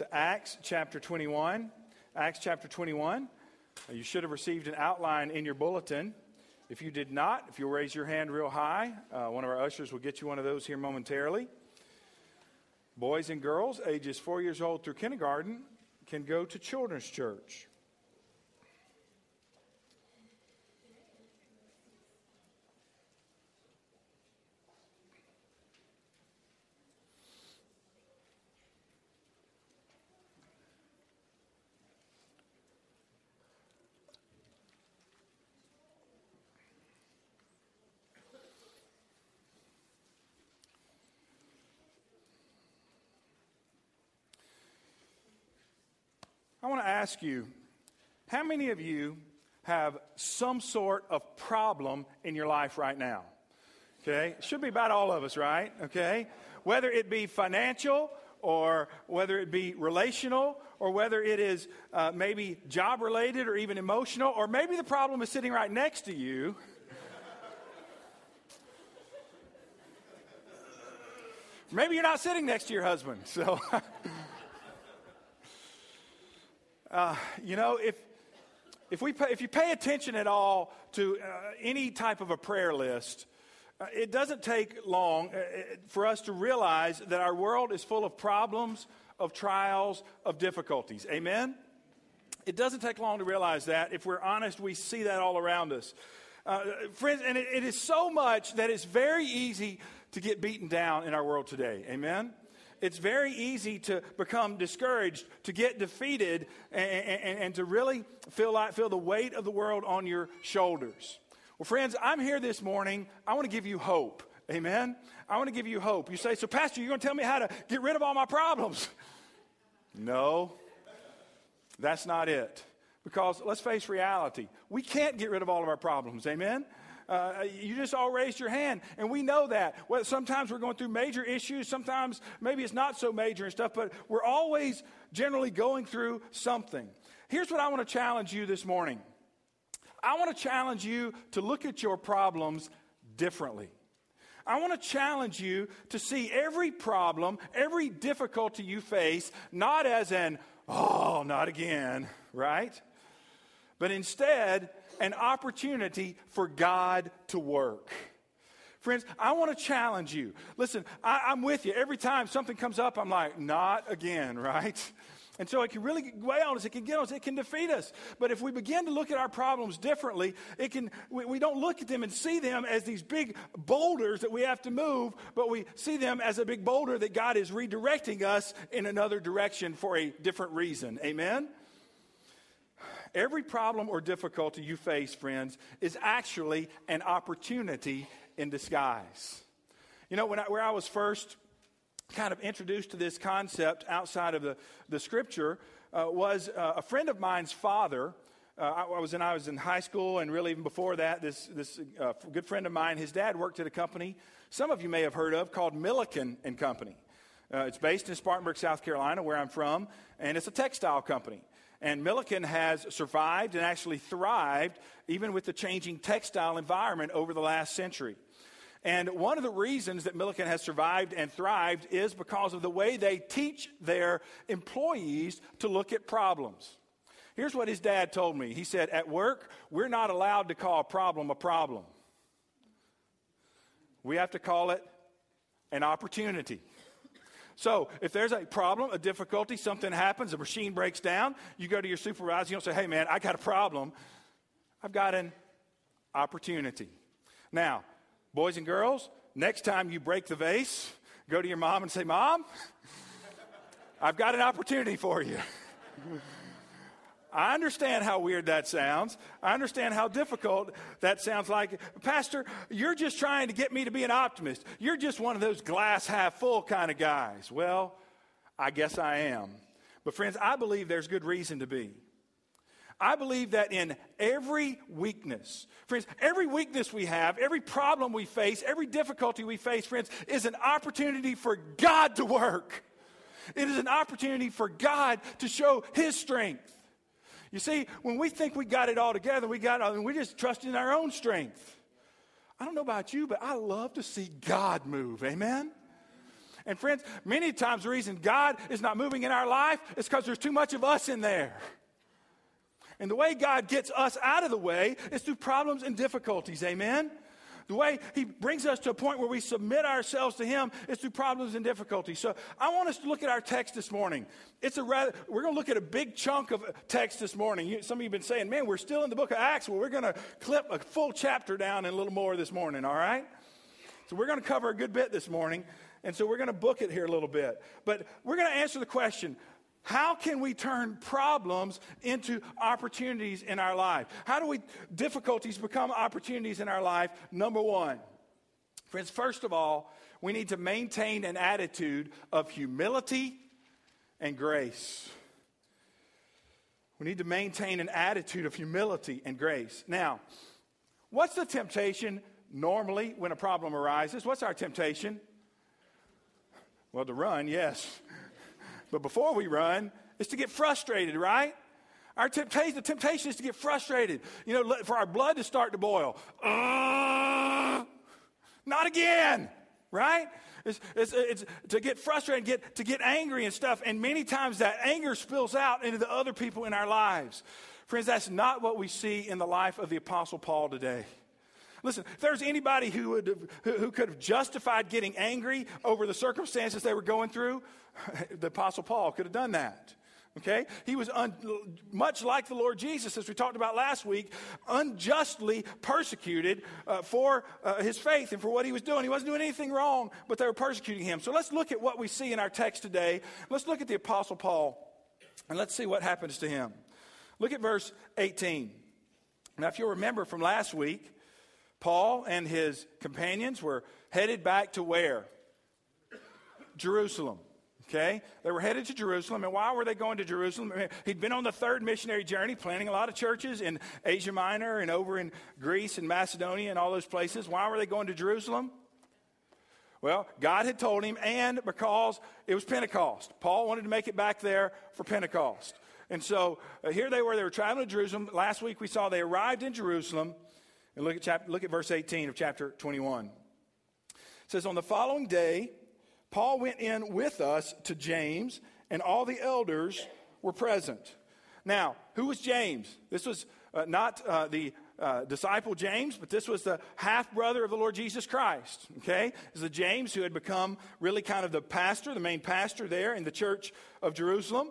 to Acts chapter 21. Acts chapter 21. Uh, You should have received an outline in your bulletin. If you did not, if you'll raise your hand real high, uh, one of our ushers will get you one of those here momentarily. Boys and girls ages four years old through kindergarten can go to children's church. Want to ask you how many of you have some sort of problem in your life right now? Okay, should be about all of us, right? Okay, whether it be financial or whether it be relational or whether it is uh, maybe job related or even emotional, or maybe the problem is sitting right next to you. maybe you're not sitting next to your husband, so. Uh, you know, if, if, we pay, if you pay attention at all to uh, any type of a prayer list, uh, it doesn't take long uh, for us to realize that our world is full of problems, of trials, of difficulties. Amen? It doesn't take long to realize that. If we're honest, we see that all around us. Uh, friends, and it, it is so much that it's very easy to get beaten down in our world today. Amen? It's very easy to become discouraged, to get defeated, and, and, and, to really feel like feel the weight of the world on your shoulders. Well, friends, I'm here this morning. I want to give you hope. Amen. I want to give you hope. You say, so Pastor, you're going to tell me how to get rid of all my problems? No, that's not it. Because let's face reality, we can't get rid of all of our problems. Amen. Uh, you just all raised your hand, and we know that. Well, sometimes we're going through major issues, sometimes maybe it's not so major and stuff, but we're always generally going through something. Here's what I want to challenge you this morning I want to challenge you to look at your problems differently. I want to challenge you to see every problem, every difficulty you face, not as an, oh, not again, right? But instead, an opportunity for God to work. Friends, I want to challenge you. Listen, I, am with you. Every time something comes up, I'm like, not again, right? And so it can really weigh on us. It can get us. It can defeat us. But if we begin to look at our problems differently, it can, we, we don't look at them and see them as these big boulders that we have to move, but we see them as a big boulder that God is redirecting us in another direction for a different reason. Amen? Every problem or difficulty you face, friends, is actually an opportunity in disguise. You know, when I, where I was first kind of introduced to this concept outside of the, the scripture uh, was uh, a friend of mine's father. Uh, I, I, was in, I was in high school, and really even before that, this, this uh, good friend of mine, his dad worked at a company some of you may have heard of called Milliken and Company. Uh, it's based in Spartanburg, South Carolina, where I'm from, and it's a textile company. And Milliken has survived and actually thrived even with the changing textile environment over the last century. And one of the reasons that Milliken has survived and thrived is because of the way they teach their employees to look at problems. Here's what his dad told me. He said, At work, we're not allowed to call a problem a problem. We have to call it an opportunity. So if there's a problem, a difficulty, something happens, a machine breaks down, you go to your supervisor, you don't say, hey man, I got a problem. I've got an opportunity. Now, boys and girls, next time you break the vase, go to your mom and say, Mom, I've got an opportunity for you. I understand how weird that sounds. I understand how difficult that sounds like. Pastor, you're just trying to get me to be an optimist. You're just one of those glass half full kind of guys. Well, I guess I am. But, friends, I believe there's good reason to be. I believe that in every weakness, friends, every weakness we have, every problem we face, every difficulty we face, friends, is an opportunity for God to work. It is an opportunity for God to show His strength. You see, when we think we got it all together, we got I mean, we just trust in our own strength. I don't know about you, but I love to see God move. Amen. And friends, many times the reason God is not moving in our life is because there's too much of us in there. And the way God gets us out of the way is through problems and difficulties. Amen? The way He brings us to a point where we submit ourselves to Him is through problems and difficulties. So I want us to look at our text this morning. It's a rather, we're going to look at a big chunk of text this morning. You, some of you have been saying, man, we're still in the book of Acts. Well, we're going to clip a full chapter down and a little more this morning, all right? So we're going to cover a good bit this morning. And so we're going to book it here a little bit. But we're going to answer the question how can we turn problems into opportunities in our life? How do we difficulties become opportunities in our life? Number 1. Friends, first of all, we need to maintain an attitude of humility and grace. We need to maintain an attitude of humility and grace. Now, what's the temptation normally when a problem arises? What's our temptation? Well, to run, yes. But before we run, is to get frustrated, right? Our temptation, the temptation is to get frustrated. You know, for our blood to start to boil. Uh, not again, right? It's, it's, it's, to get frustrated, get, to get angry and stuff. And many times that anger spills out into the other people in our lives. Friends, that's not what we see in the life of the Apostle Paul today. Listen, if there's anybody who, would who could have justified getting angry over the circumstances they were going through, the Apostle Paul could have done that. Okay? He was un, much like the Lord Jesus, as we talked about last week, unjustly persecuted uh, for uh, his faith and for what he was doing. He wasn't doing anything wrong, but they were persecuting him. So let's look at what we see in our text today. Let's look at the Apostle Paul and let's see what happens to him. Look at verse 18. Now, if you'll remember from last week, Paul and his companions were headed back to where? Jerusalem. Okay? They were headed to Jerusalem. And why were they going to Jerusalem? He'd been on the third missionary journey, planting a lot of churches in Asia Minor and over in Greece and Macedonia and all those places. Why were they going to Jerusalem? Well, God had told him, and because it was Pentecost. Paul wanted to make it back there for Pentecost. And so uh, here they were, they were traveling to Jerusalem. Last week we saw they arrived in Jerusalem. And look at, chapter, look at verse 18 of chapter 21. It says, On the following day, Paul went in with us to James, and all the elders were present. Now, who was James? This was uh, not uh, the uh, disciple James, but this was the half brother of the Lord Jesus Christ. Okay? This is James who had become really kind of the pastor, the main pastor there in the church of Jerusalem.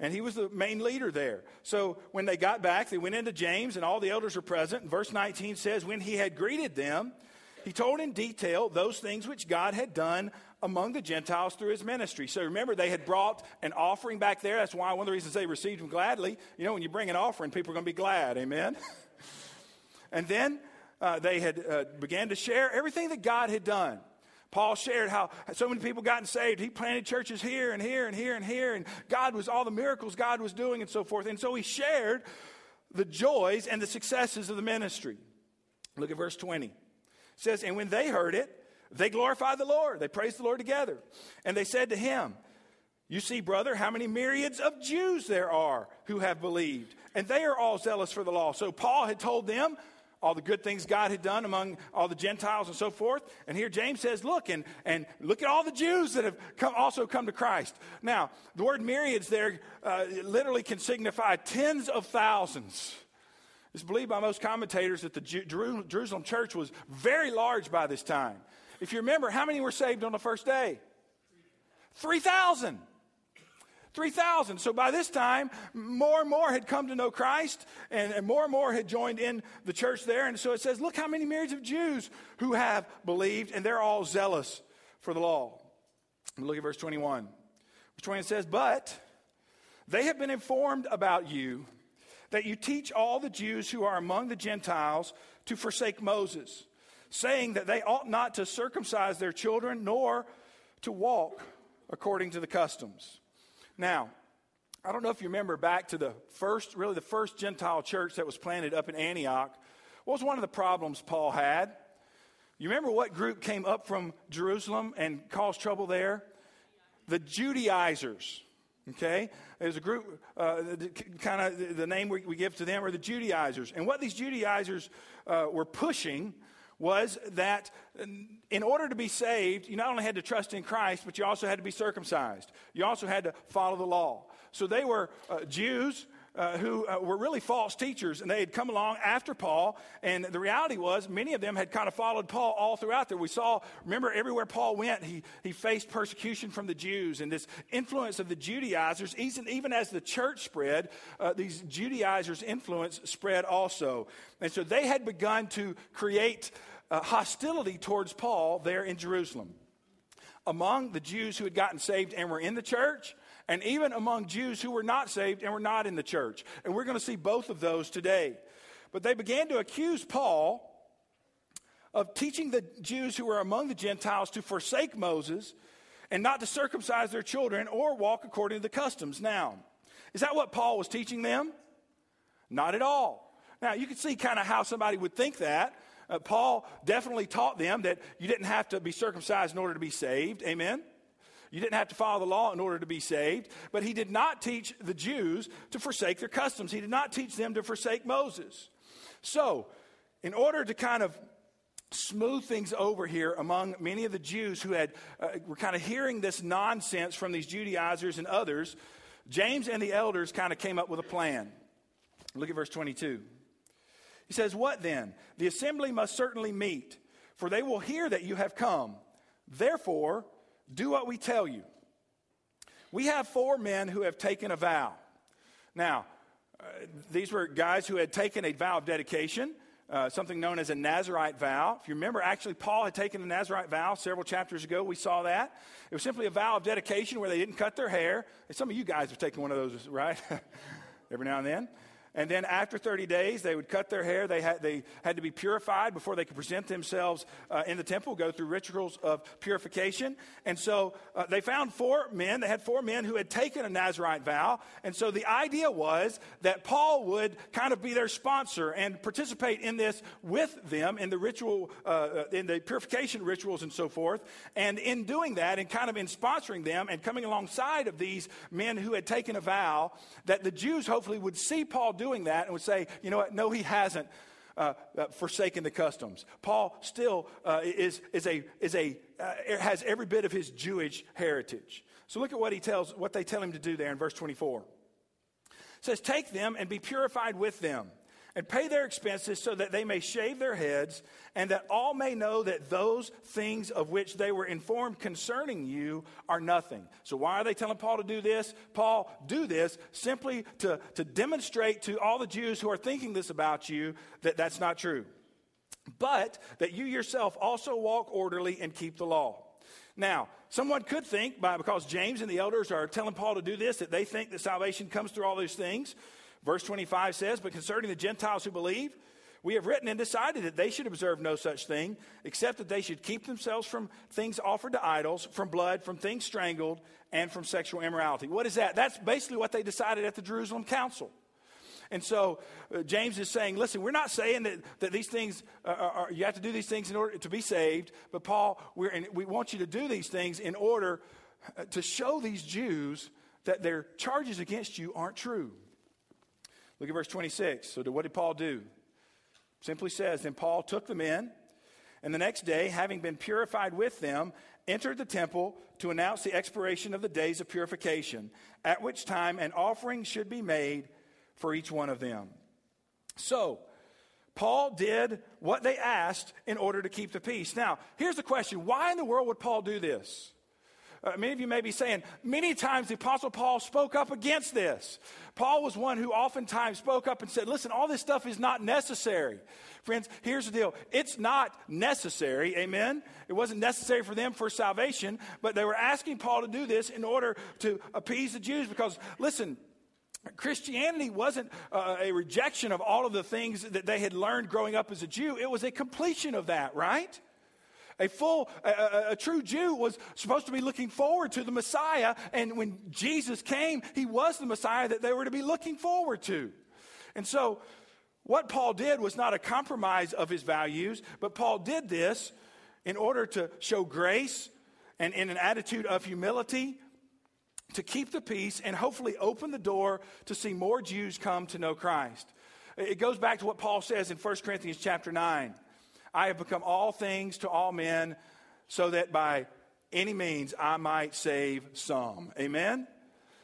And he was the main leader there. So when they got back, they went into James, and all the elders were present. And verse 19 says, When he had greeted them, he told in detail those things which God had done among the Gentiles through his ministry. So remember, they had brought an offering back there. That's why one of the reasons they received him gladly. You know, when you bring an offering, people are going to be glad. Amen? and then uh, they had uh, began to share everything that God had done. Paul shared how so many people gotten saved. He planted churches here and here and here and here, and God was all the miracles God was doing and so forth. And so he shared the joys and the successes of the ministry. Look at verse 20. It says, And when they heard it, they glorified the Lord. They praised the Lord together. And they said to him, You see, brother, how many myriads of Jews there are who have believed, and they are all zealous for the law. So Paul had told them all the good things God had done among all the Gentiles and so forth. And here James says, look, and, and look at all the Jews that have come, also come to Christ. Now, the word myriads there uh, literally can signify tens of thousands. It's believed by most commentators that the Jerusalem church was very large by this time. If you remember, how many were saved on the first day? 3,000. 3,000. So by this time, more and more had come to know Christ, and, and, more and more had joined in the church there. And so it says, look how many myriads of Jews who have believed, and they're all zealous for the law. Look at verse 21. Verse 20 says, But they have been informed about you that you teach all the Jews who are among the Gentiles to forsake Moses, saying that they ought not to circumcise their children nor to walk according to the customs. Now, I don't know if you remember back to the first, really the first Gentile church that was planted up in Antioch. What was one of the problems Paul had? You remember what group came up from Jerusalem and caused trouble there? The Judaizers. Okay? There's a group, uh, kind of the name we, we, give to them are the Judaizers. And what these Judaizers uh, were pushing was that in order to be saved, you not only had to trust in Christ, but you also had to be circumcised. You also had to follow the law. So they were uh, Jews uh, who uh, were really false teachers, and they had come along after Paul. And the reality was, many of them had kind of followed Paul all throughout there. We saw, remember, everywhere Paul went, he, he faced persecution from the Jews and this influence of the Judaizers. Even, even as the church spread, uh, these Judaizers' influence spread also. And so they had begun to create uh, hostility towards Paul there in Jerusalem. Among the Jews who had gotten saved and were in the church, and even among Jews who were not saved and were not in the church. And we're going to see both of those today. But they began to accuse Paul of teaching the Jews who were among the Gentiles to forsake Moses and not to circumcise their children or walk according to the customs. Now, is that what Paul was teaching them? Not at all. Now, you can see kind of how somebody would think that. Uh, Paul definitely taught them that you didn't have to be circumcised in order to be saved. Amen? You didn't have to follow the law in order to be saved. But he did not teach the Jews to forsake their customs, he did not teach them to forsake Moses. So, in order to kind of smooth things over here among many of the Jews who had uh, were kind of hearing this nonsense from these Judaizers and others, James and the elders kind of came up with a plan. Look at verse 22. He says, What then? The assembly must certainly meet, for they will hear that you have come. Therefore, do what we tell you. We have four men who have taken a vow. Now, uh, these were guys who had taken a vow of dedication, uh, something known as a Nazarite vow. If you remember, actually, Paul had taken a Nazarite vow several chapters ago. We saw that. It was simply a vow of dedication where they didn't cut their hair. Some of you guys have taken one of those, right? Every now and then. And then after 30 days, they would cut their hair. They had, they had to be purified before they could present themselves uh, in the temple, go through rituals of purification. And so uh, they found four men. They had four men who had taken a Nazarite vow. And so the idea was that Paul would kind of be their sponsor and participate in this with them in the ritual, uh, in the purification rituals and so forth. And in doing that and kind of in sponsoring them and coming alongside of these men who had taken a vow, that the Jews hopefully would see Paul do doing that and would say, you know what, no, he hasn't. Uh, uh, forsaken the customs. Paul still uh, is, is a, is a, uh, has every bit of his Jewish heritage. So look at what he tells, what they tell him to do there in verse 24. It says, Take them and be purified with them and pay their expenses so that they may shave their heads, and that all may know that those things of which they were informed concerning you are nothing. So, why are they telling Paul to do this? Paul, do this simply to, to demonstrate to all the Jews who are thinking this about you that that's not true. But that you yourself also walk orderly and keep the law. Now, someone could think, by, because James and the elders are telling Paul to do this, that they think that salvation comes through all those things. Verse 25 says, But concerning the Gentiles who believe, we have written and decided that they should observe no such thing, except that they should keep themselves from things offered to idols, from blood, from things strangled, and from sexual immorality. What is that? That's basically what they decided at the Jerusalem Council. And so uh, James is saying, listen, we're not saying that, that these things are, are, you have to do these things in order to be saved, but Paul, we're, we want you to do these things in order uh, to show these Jews that their charges against you aren't true. Look at verse 26. So, what did Paul do? Simply says, Then Paul took them in, and the next day, having been purified with them, entered the temple to announce the expiration of the days of purification, at which time an offering should be made for each one of them. So, Paul did what they asked in order to keep the peace. Now, here's the question why in the world would Paul do this? Uh, many of you may be saying, many times the Apostle Paul spoke up against this. Paul was one who oftentimes spoke up and said, listen, all this stuff is not necessary. Friends, here's the deal it's not necessary, amen? It wasn't necessary for them for salvation, but they were asking Paul to do this in order to appease the Jews because, listen, Christianity wasn't uh, a rejection of all of the things that they had learned growing up as a Jew. It was a completion of that, right? A full, a, a, a, true Jew was supposed to be looking forward to the Messiah, and when Jesus came, he was the Messiah that they were to be looking forward to. And so, what Paul did was not a compromise of his values, but Paul did this in order to show grace and in an attitude of humility to keep the peace and hopefully open the door to see more Jews come to know Christ. It goes back to what Paul says in 1 Corinthians chapter 9. I have become all things to all men so that by any means I might save some. Amen?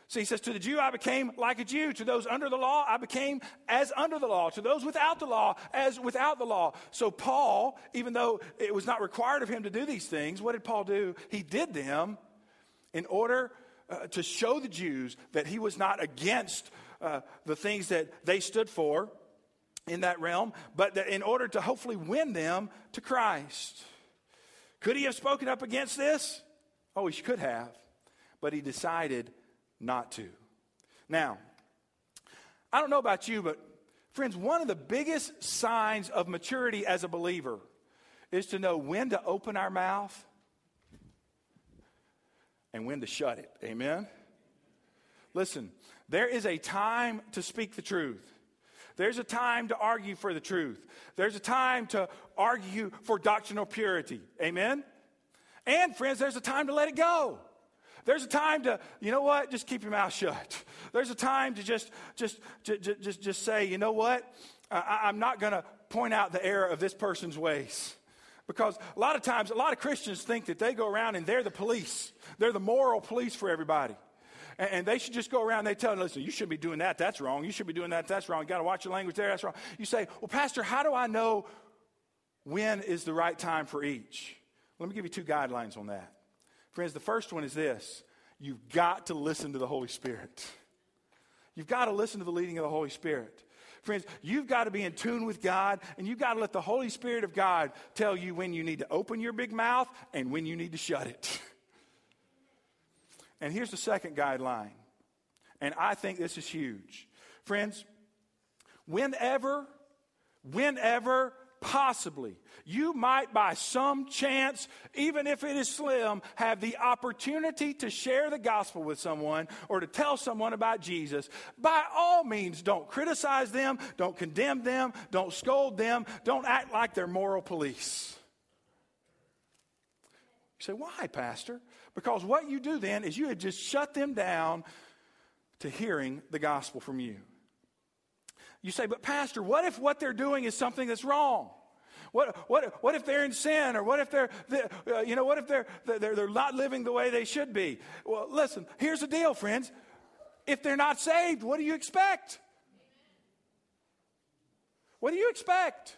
So he says, To the Jew I became like a Jew. To those under the law I became as under the law. To those without the law as without the law. So Paul, even though it was not required of him to do these things, what did Paul do? He did them in order uh, to show the Jews that he was not against uh, the things that they stood for in that realm, but that in order to hopefully win them to Christ. Could he have spoken up against this? Oh, he could have, but he decided not to. Now, I don't know about you, but friends, one of the biggest signs of maturity as a believer is to know when to open our mouth and when to shut it. Amen? Listen, there is a time to speak the truth. There's a time to argue for the truth. There's a time to argue for doctrinal purity. Amen? And, friends, there's a time to let it go. There's a time to, you know what, just keep your mouth shut. There's a time to just, just, just, just, just say, you know what, I, I'm not going to point out the error of this person's ways. Because a lot of times, a lot of Christians think that they go around and they're the police. They're the moral police for everybody. And, and they should just go around and they tell them, listen, you shouldn't be doing that, that's wrong. You should be doing that, that's wrong. You got to watch your language there, that's wrong. You say, well, Pastor, how do I know when is the right time for each? Let me give you two guidelines on that. Friends, the first one is this you've got to listen to the Holy Spirit. You've got to listen to the leading of the Holy Spirit. Friends, you've got to be in tune with God, and you've got to let the Holy Spirit of God tell you when you need to open your big mouth and when you need to shut it. And here's the second guideline, and I think this is huge. Friends, whenever, whenever possibly you might, by some chance, even if it is slim, have the opportunity to share the gospel with someone or to tell someone about Jesus, by all means, don't criticize them, don't condemn them, don't scold them, don't act like they're moral police. You say, why, Pastor? Because what you do then is you had just shut them down to hearing the gospel from you. You say, but Pastor, what if what they're doing is something that's wrong? What, what, what if they're in sin? Or what if they're, uh, you know, what if they're, they're, they're not living the way they should be? Well, listen, here's the deal, friends. If they're not saved, what do you expect? What do you expect?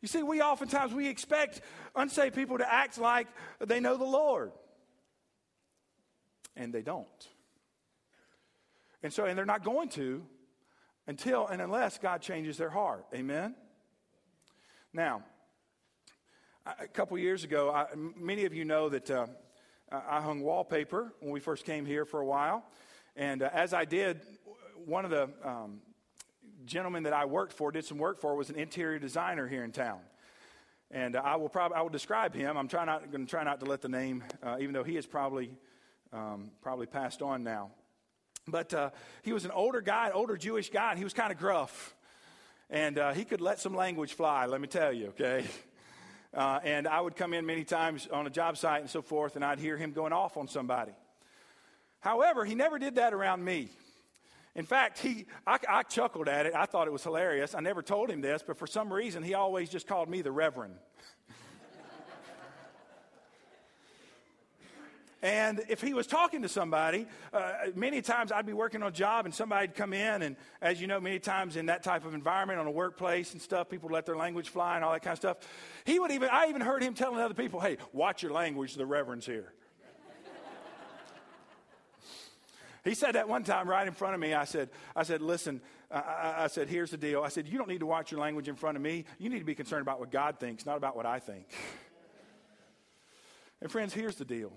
You see, we oftentimes we expect unsaved people to act like they know the Lord. And they don't. And so, and they're not going to until and unless God changes their heart. Amen? Now, a couple years ago, I, many of you know that uh, I hung wallpaper when we first came here for a while. And uh, as I did, one of the um, gentlemen that I worked for, did some work for, was an interior designer here in town. And uh, I will probably I will describe him. I'm trying not going to try not to let the name, uh, even though he is probably um, probably passed on now. But uh, he was an older guy, an older Jewish guy, and he was kind of gruff. And uh, he could let some language fly, let me tell you, okay? Uh, and I would come in many times on a job site and so forth, and I'd hear him going off on somebody. However, he never did that around me. In fact, he, I, I chuckled at it. I thought it was hilarious. I never told him this, but for some reason, he always just called me the Reverend. And if he was talking to somebody, uh, many times I'd be working on a job and somebody'd come in. And as you know, many times in that type of environment on a workplace and stuff, people let their language fly and all that kind of stuff. He would even, I even heard him telling other people, hey, watch your language, the reverend's here. he said that one time right in front of me. I said, I said, listen, I, I said, here's the deal. I said, you don't need to watch your language in front of me. You need to be concerned about what God thinks, not about what I think. And friends, here's the deal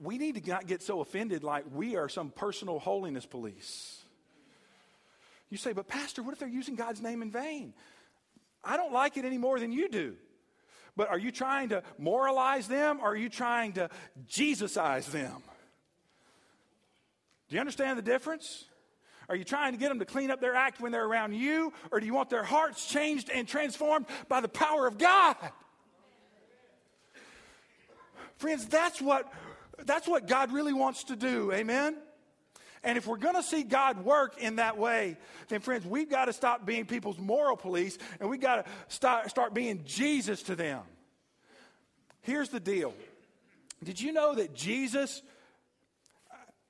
we need to not get so offended like we are some personal holiness police. You say, but Pastor, what if they're using God's name in vain? I don't like it any more than you do. But are you trying to moralize them or are you trying to Jesusize them? Do you understand the difference? Are you trying to get them to clean up their act when they're around you, or do you want their hearts changed and transformed by the power of God? Friends, that's what that's what God really wants to do. Amen? And if we're going to see God work in that way, then friends, we've got to stop being people's moral police and we've got to start, start being Jesus to them. Here's the deal Did you know that Jesus?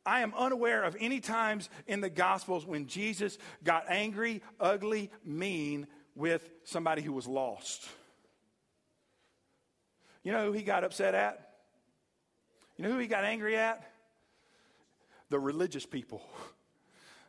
I am unaware of any times in the Gospels when Jesus got angry, ugly, mean with somebody who was lost. You know who he got upset at? You know who he got angry at? The religious people.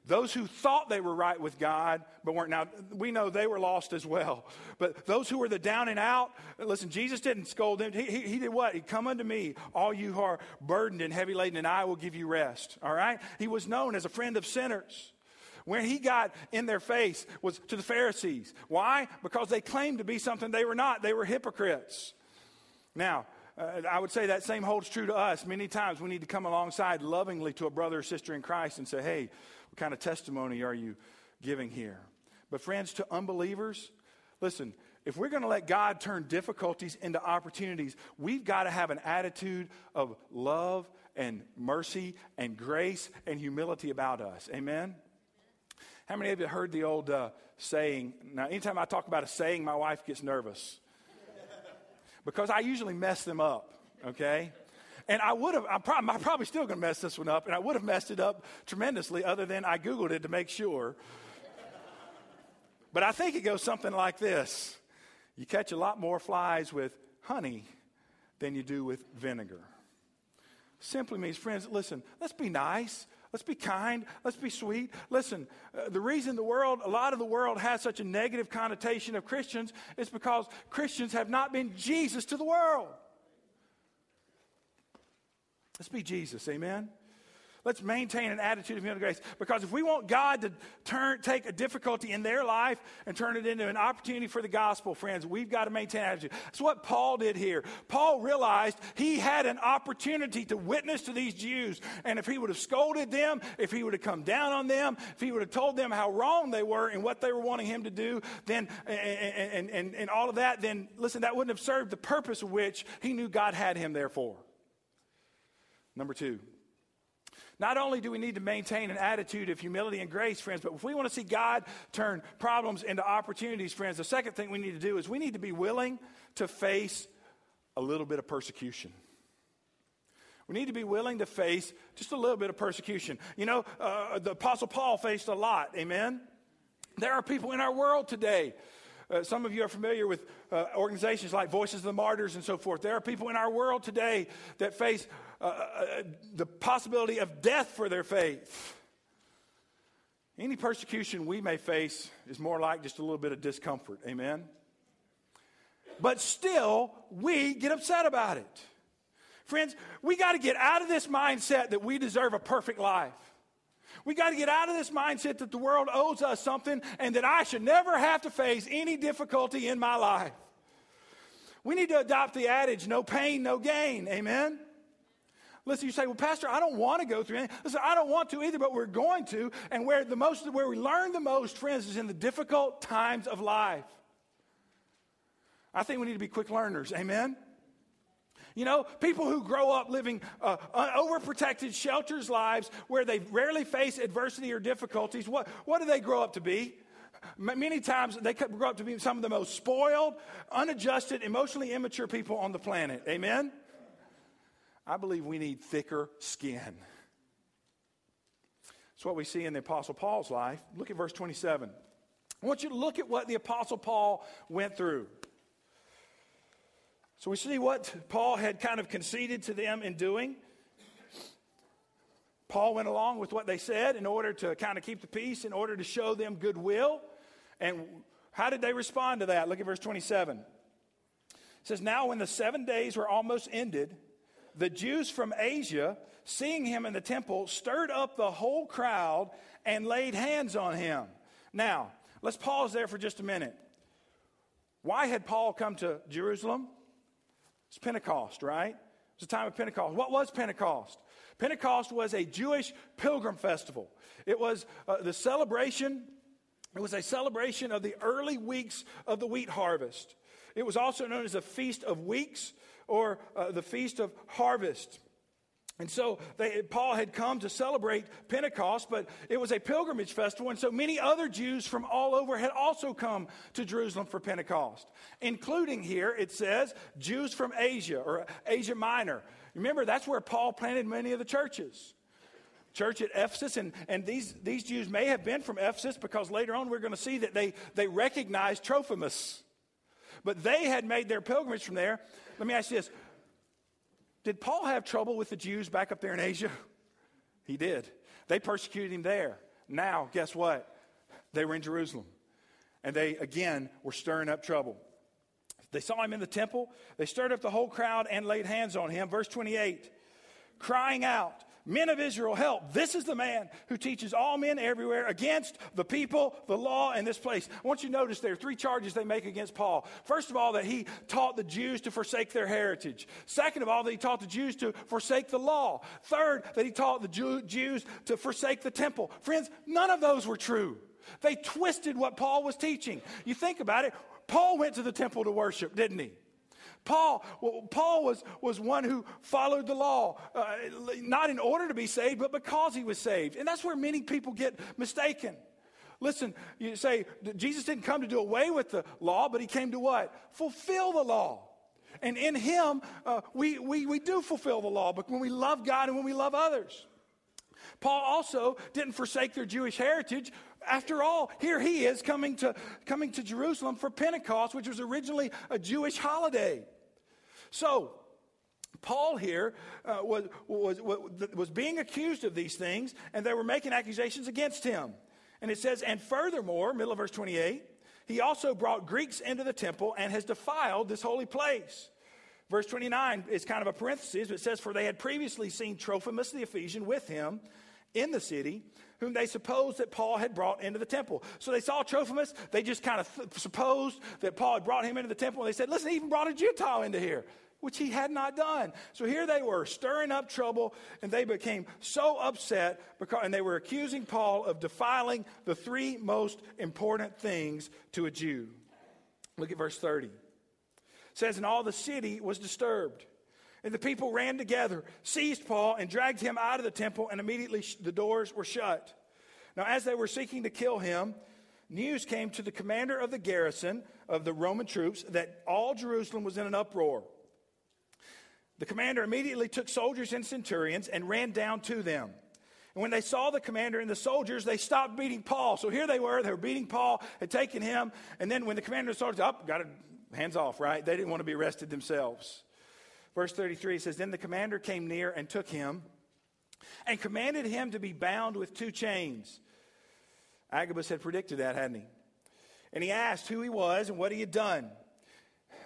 Those who thought they were right with God, but weren't. Now, we know they were lost as well. But those who were the down and out, listen, Jesus didn't scold them. He, he, he did what? He come unto me, all you who are burdened and heavy laden, and I will give you rest. All right? He was known as a friend of sinners. Where he got in their face was to the Pharisees. Why? Because they claimed to be something they were not. They were hypocrites. Now, uh, I would say that same holds true to us. Many times we need to come alongside lovingly to a brother or sister in Christ and say, hey, what kind of testimony are you giving here? But, friends, to unbelievers, listen, if we're going to let God turn difficulties into opportunities, we've got to have an attitude of love and mercy and grace and humility about us. Amen? How many of you heard the old uh, saying? Now, anytime I talk about a saying, my wife gets nervous because I usually mess them up, okay? And I would have, I'm, I'm probably still going to mess this one up, and I would have messed it up tremendously, other than I Googled it to make sure. But I think it goes something like this You catch a lot more flies with honey than you do with vinegar. Simply means, friends, listen, let's be nice. Let's be kind. Let's be sweet. Listen, uh, the reason the world, a lot of the world has such a negative connotation of Christians is because Christians have not been Jesus to the world. Let's be Jesus. Amen. Let's maintain an attitude of humility grace. Because if we want God to turn, take a difficulty in their life and turn it into an opportunity for the gospel, friends, we've got to maintain attitude. That's what Paul did here. Paul realized he had an opportunity to witness to these Jews. And if he would have scolded them, if he would have come down on them, if he would have told them how wrong they were and what they were wanting him to do, then and, and, and, and all of that, then listen, that wouldn't have served the purpose which he knew God had him there for. Number two, not only do we need to maintain an attitude of humility and grace, friends, but if we want to see God turn problems into opportunities, friends, the second thing we need to do is we need to be willing to face a little bit of persecution. We need to be willing to face just a little bit of persecution. You know, uh, the Apostle Paul faced a lot, amen? There are people in our world today. Uh, some of you are familiar with uh, organizations like Voices of the Martyrs and so forth. There are people in our world today that face uh, uh, the possibility of death for their faith. Any persecution we may face is more like just a little bit of discomfort. Amen? But still, we get upset about it. Friends, we got to get out of this mindset that we deserve a perfect life. We got to get out of this mindset that the world owes us something and that I should never have to face any difficulty in my life. We need to adopt the adage no pain, no gain. Amen? Listen, you say, well, Pastor, I don't want to go through anything. Listen, I don't want to either, but we're going to. And where the most, where we learn the most, friends, is in the difficult times of life. I think we need to be quick learners. Amen? You know, people who grow up living uh, overprotected shelters lives where they rarely face adversity or difficulties, what, what do they grow up to be? Many times they grow up to be some of the most spoiled, unadjusted, emotionally immature people on the planet. Amen? I believe we need thicker skin. That's what we see in the Apostle Paul's life. Look at verse 27. I want you to look at what the Apostle Paul went through. So we see what Paul had kind of conceded to them in doing. Paul went along with what they said in order to kind of keep the peace, in order to show them goodwill. And how did they respond to that? Look at verse 27. It says, Now when the seven days were almost ended, the Jews from Asia, seeing him in the temple, stirred up the whole crowd and laid hands on him. Now, let's pause there for just a minute. Why had Paul come to Jerusalem? It's Pentecost, right? It's the time of Pentecost. What was Pentecost? Pentecost was a Jewish pilgrim festival. It was uh, the celebration, it was a celebration of the early weeks of the wheat harvest. It was also known as a Feast of Weeks or uh, the Feast of Harvest. And so they, Paul had come to celebrate Pentecost, but it was a pilgrimage festival. And so many other Jews from all over had also come to Jerusalem for Pentecost, including here, it says, Jews from Asia or Asia Minor. Remember, that's where Paul planted many of the churches. Church at Ephesus, and, and these, these Jews may have been from Ephesus because later on we're going to see that they, they recognized Trophimus. But they had made their pilgrimage from there. Let me ask you this did Paul have trouble with the Jews back up there in Asia? He did. They persecuted him there. Now, guess what? They were in Jerusalem. And they, again, were stirring up trouble. They saw him in the temple. They stirred up the whole crowd and laid hands on him. Verse 28 crying out, Men of Israel, help. This is the man who teaches all men everywhere against the people, the law, and this place. I want you to notice there are three charges they make against Paul. First of all, that he taught the Jews to forsake their heritage. Second of all, that he taught the Jews to forsake the law. Third, that he taught the Jew- Jews to forsake the temple. Friends, none of those were true. They twisted what Paul was teaching. You think about it, Paul went to the temple to worship, didn't he? Paul, well, Paul was, was one who followed the law, uh, not in order to be saved, but because he was saved. And that's where many people get mistaken. Listen, you say Jesus didn't come to do away with the law, but he came to what? Fulfill the law. And in him, uh, we, we, we do fulfill the law, but when we love God and when we love others. Paul also didn't forsake their Jewish heritage. After all, here he is coming to, coming to Jerusalem for Pentecost, which was originally a Jewish holiday. So, Paul here uh, was, was, was being accused of these things, and they were making accusations against him. And it says, and furthermore, middle of verse 28, he also brought Greeks into the temple and has defiled this holy place. Verse 29 is kind of a parenthesis, but it says, For they had previously seen Trophimus the Ephesian with him in the city, whom they supposed that Paul had brought into the temple. So they saw Trophimus. They just kind of th- supposed that Paul had brought him into the temple. And they said, Listen, he even brought a Gentile into here which he had not done. So here they were stirring up trouble, and they became so upset because, and they were accusing Paul of defiling the three most important things to a Jew. Look at verse 30. It says, And all the city was disturbed. And the people ran together, seized Paul, and dragged him out of the temple, and immediately the doors were shut. Now, as they were seeking to kill him, news came to the commander of the garrison of the Roman troops that all Jerusalem was in an uproar. The commander immediately took soldiers and centurions and ran down to them. And when they saw the commander and the soldiers, they stopped beating Paul. So here they were, they were beating Paul, had taken him. And then when the commander and the soldiers, up, oh, got hands off, right? They didn't want to be arrested themselves. Verse 33 says, Then the commander came near and took him and commanded him to be bound with two chains. Agabus had predicted that, hadn't he? And he asked who he was and what he had done.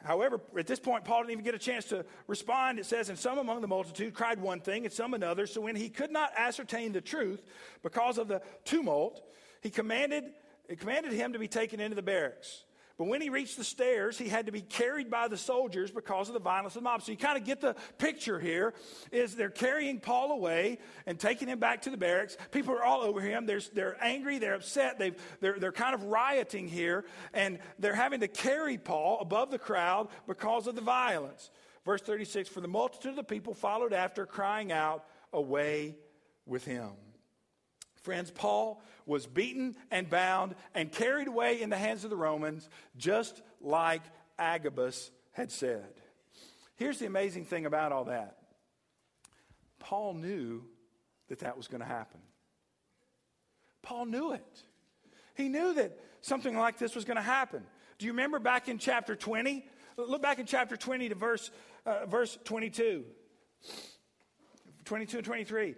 However, at this point, Paul didn't even get a chance to respond. It says, And some among the multitude cried one thing, and some another. So when he could not ascertain the truth because of the tumult, he commanded, he commanded him to be taken into the barracks. But when he reached the stairs, he had to be carried by the soldiers because of the violence of the mob. So you kind of get the picture here is they're carrying Paul away and taking him back to the barracks. People are all over him. They're, they're angry. They're upset. They've, they're, they're kind of rioting here. And they're having to carry Paul above the crowd because of the violence. Verse 36, for the multitude of the people followed after, crying out, away with him. Friends, Paul was beaten and bound and carried away in the hands of the Romans, just like Agabus had said. Here's the amazing thing about all that Paul knew that that was going to happen. Paul knew it. He knew that something like this was going to happen. Do you remember back in chapter 20? Look back in chapter 20 to verse, uh, verse 22. 22 and 23.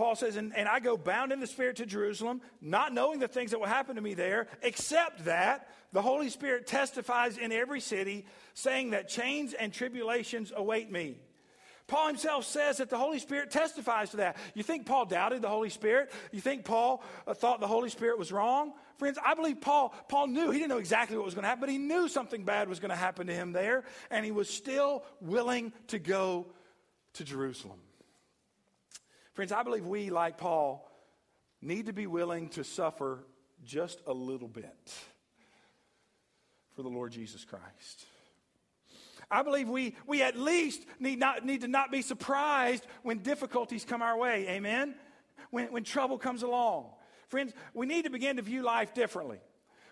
Paul says, and, and, I go bound in the Spirit to Jerusalem, not knowing the things that will happen to me there, except that the Holy Spirit testifies in every city, saying that chains and tribulations await me. Paul himself says that the Holy Spirit testifies to that. You think Paul doubted the Holy Spirit? You think Paul uh, thought the Holy Spirit was wrong? Friends, I believe Paul, Paul knew, he didn't know exactly what was going to happen, but he knew something bad was going to happen to him there, and he was still willing to go to Jerusalem. Friends, I believe we, like Paul, need to be willing to suffer just a little bit for the Lord Jesus Christ. I believe we, we at least need, not, need to not be surprised when difficulties come our way. Amen? When, when trouble comes along. Friends, we need to begin to view life differently.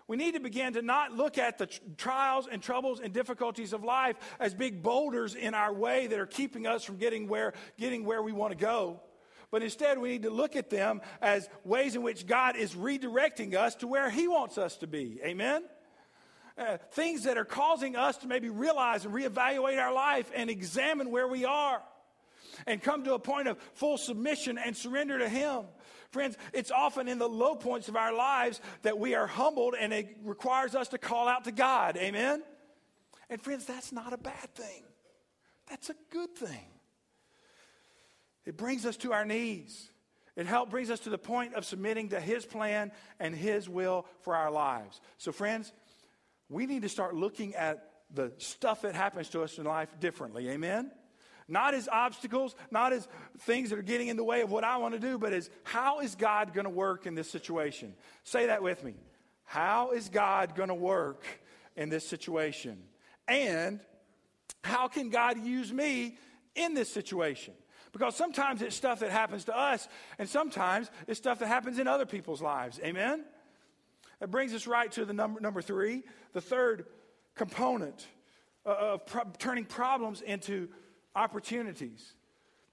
We need to begin to not look at the trials and troubles and difficulties of life as big boulders in our way that are keeping us from getting where, getting where we want to go. But instead, we need to look at them as ways in which God is redirecting us to where He wants us to be. Amen? Uh, things that are causing us to maybe realize and reevaluate our life and examine where we are and come to a point of full submission and surrender to Him. Friends, it's often in the low points of our lives that we are humbled and it requires us to call out to God. Amen? And friends, that's not a bad thing, that's a good thing. It brings us to our knees. It help brings us to the point of submitting to His plan and His will for our lives. So, friends, we need to start looking at the stuff that happens to us in life differently. Amen? Not as obstacles, not as things that are getting in the way of what I want to do, but as how is God going to work in this situation? Say that with me. How is God going to work in this situation? And how can God use me in this situation? Because sometimes it's stuff that happens to us, and sometimes it's stuff that happens in other people's lives. Amen? That brings us right to the number, number three, the third component uh, of pro- turning problems into opportunities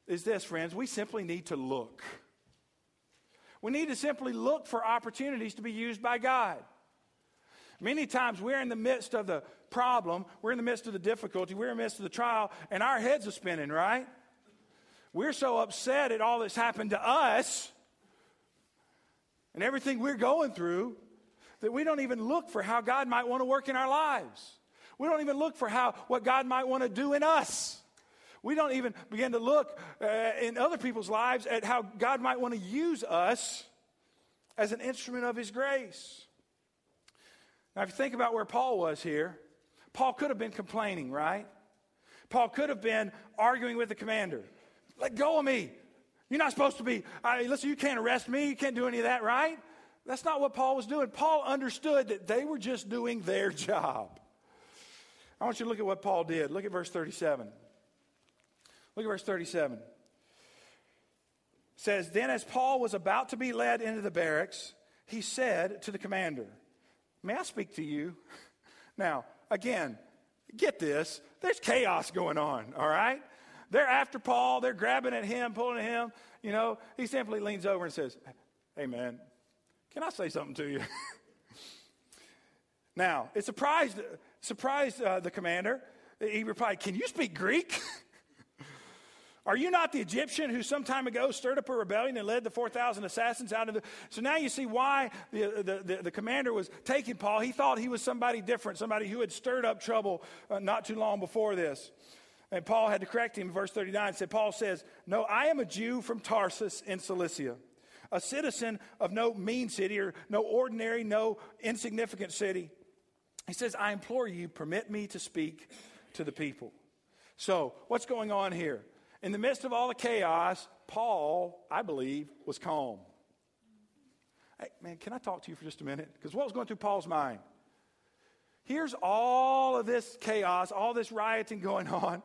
is this, friends. We simply need to look. We need to simply look for opportunities to be used by God. Many times we're in the midst of the problem, we're in the midst of the difficulty, we're in the midst of the trial, and our heads are spinning, right? We're so upset at all that's happened to us and everything we're going through that we don't even look for how God might want to work in our lives. We don't even look for how what God might want to do in us. We don't even begin to look uh, in other people's lives at how God might want to use us as an instrument of His grace. Now, if you think about where Paul was here, Paul could have been complaining, right? Paul could have been arguing with the commander. Let go of me. You're not supposed to be, I, listen, you can't arrest me. You can't do any of that, right? That's not what Paul was doing. Paul understood that they were just doing their job. I want you to look at what Paul did. Look at verse 37. Look at verse 37. It says, Then as Paul was about to be led into the barracks, he said to the commander, May I speak to you? Now, again, get this. There's chaos going on, all right? They're after Paul. They're grabbing at him, pulling at him. You know, he simply leans over and says, Hey, man, can I say something to you? now, it surprised, surprised uh, the commander. He replied, Can you speak Greek? Are you not the Egyptian who some time ago stirred up a rebellion and led the 4,000 assassins out of the. So now you see why the, the, the, the, commander was taking Paul. He thought he was somebody different, somebody who had stirred up trouble uh, not too long before this. And Paul had to correct him. In verse 39 said, Paul says, No, I am a Jew from Tarsus in Cilicia a citizen of no mean city or no ordinary, no insignificant city. He says, I implore you, permit me to speak to the people. So, what's going on here? In the midst of all the chaos, Paul, I believe, was calm. Hey, man, can I talk to you for just a minute? Because what was going through Paul's mind? Here's all of this chaos, all this rioting going on.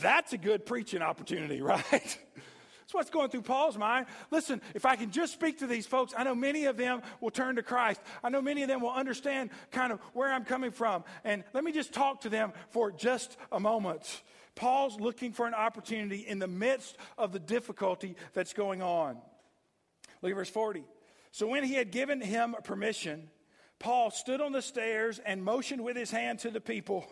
That's a good preaching opportunity, right? That's what's going through Paul's mind. Listen, if I can just speak to these folks, I know many of them will turn to Christ. I know many of them will understand kind of where I'm coming from. And let me just talk to them for just a moment. Paul's looking for an opportunity in the midst of the difficulty that's going on. Look at verse 40. So when he had given him permission, Paul stood on the stairs and motioned with his hand to the people.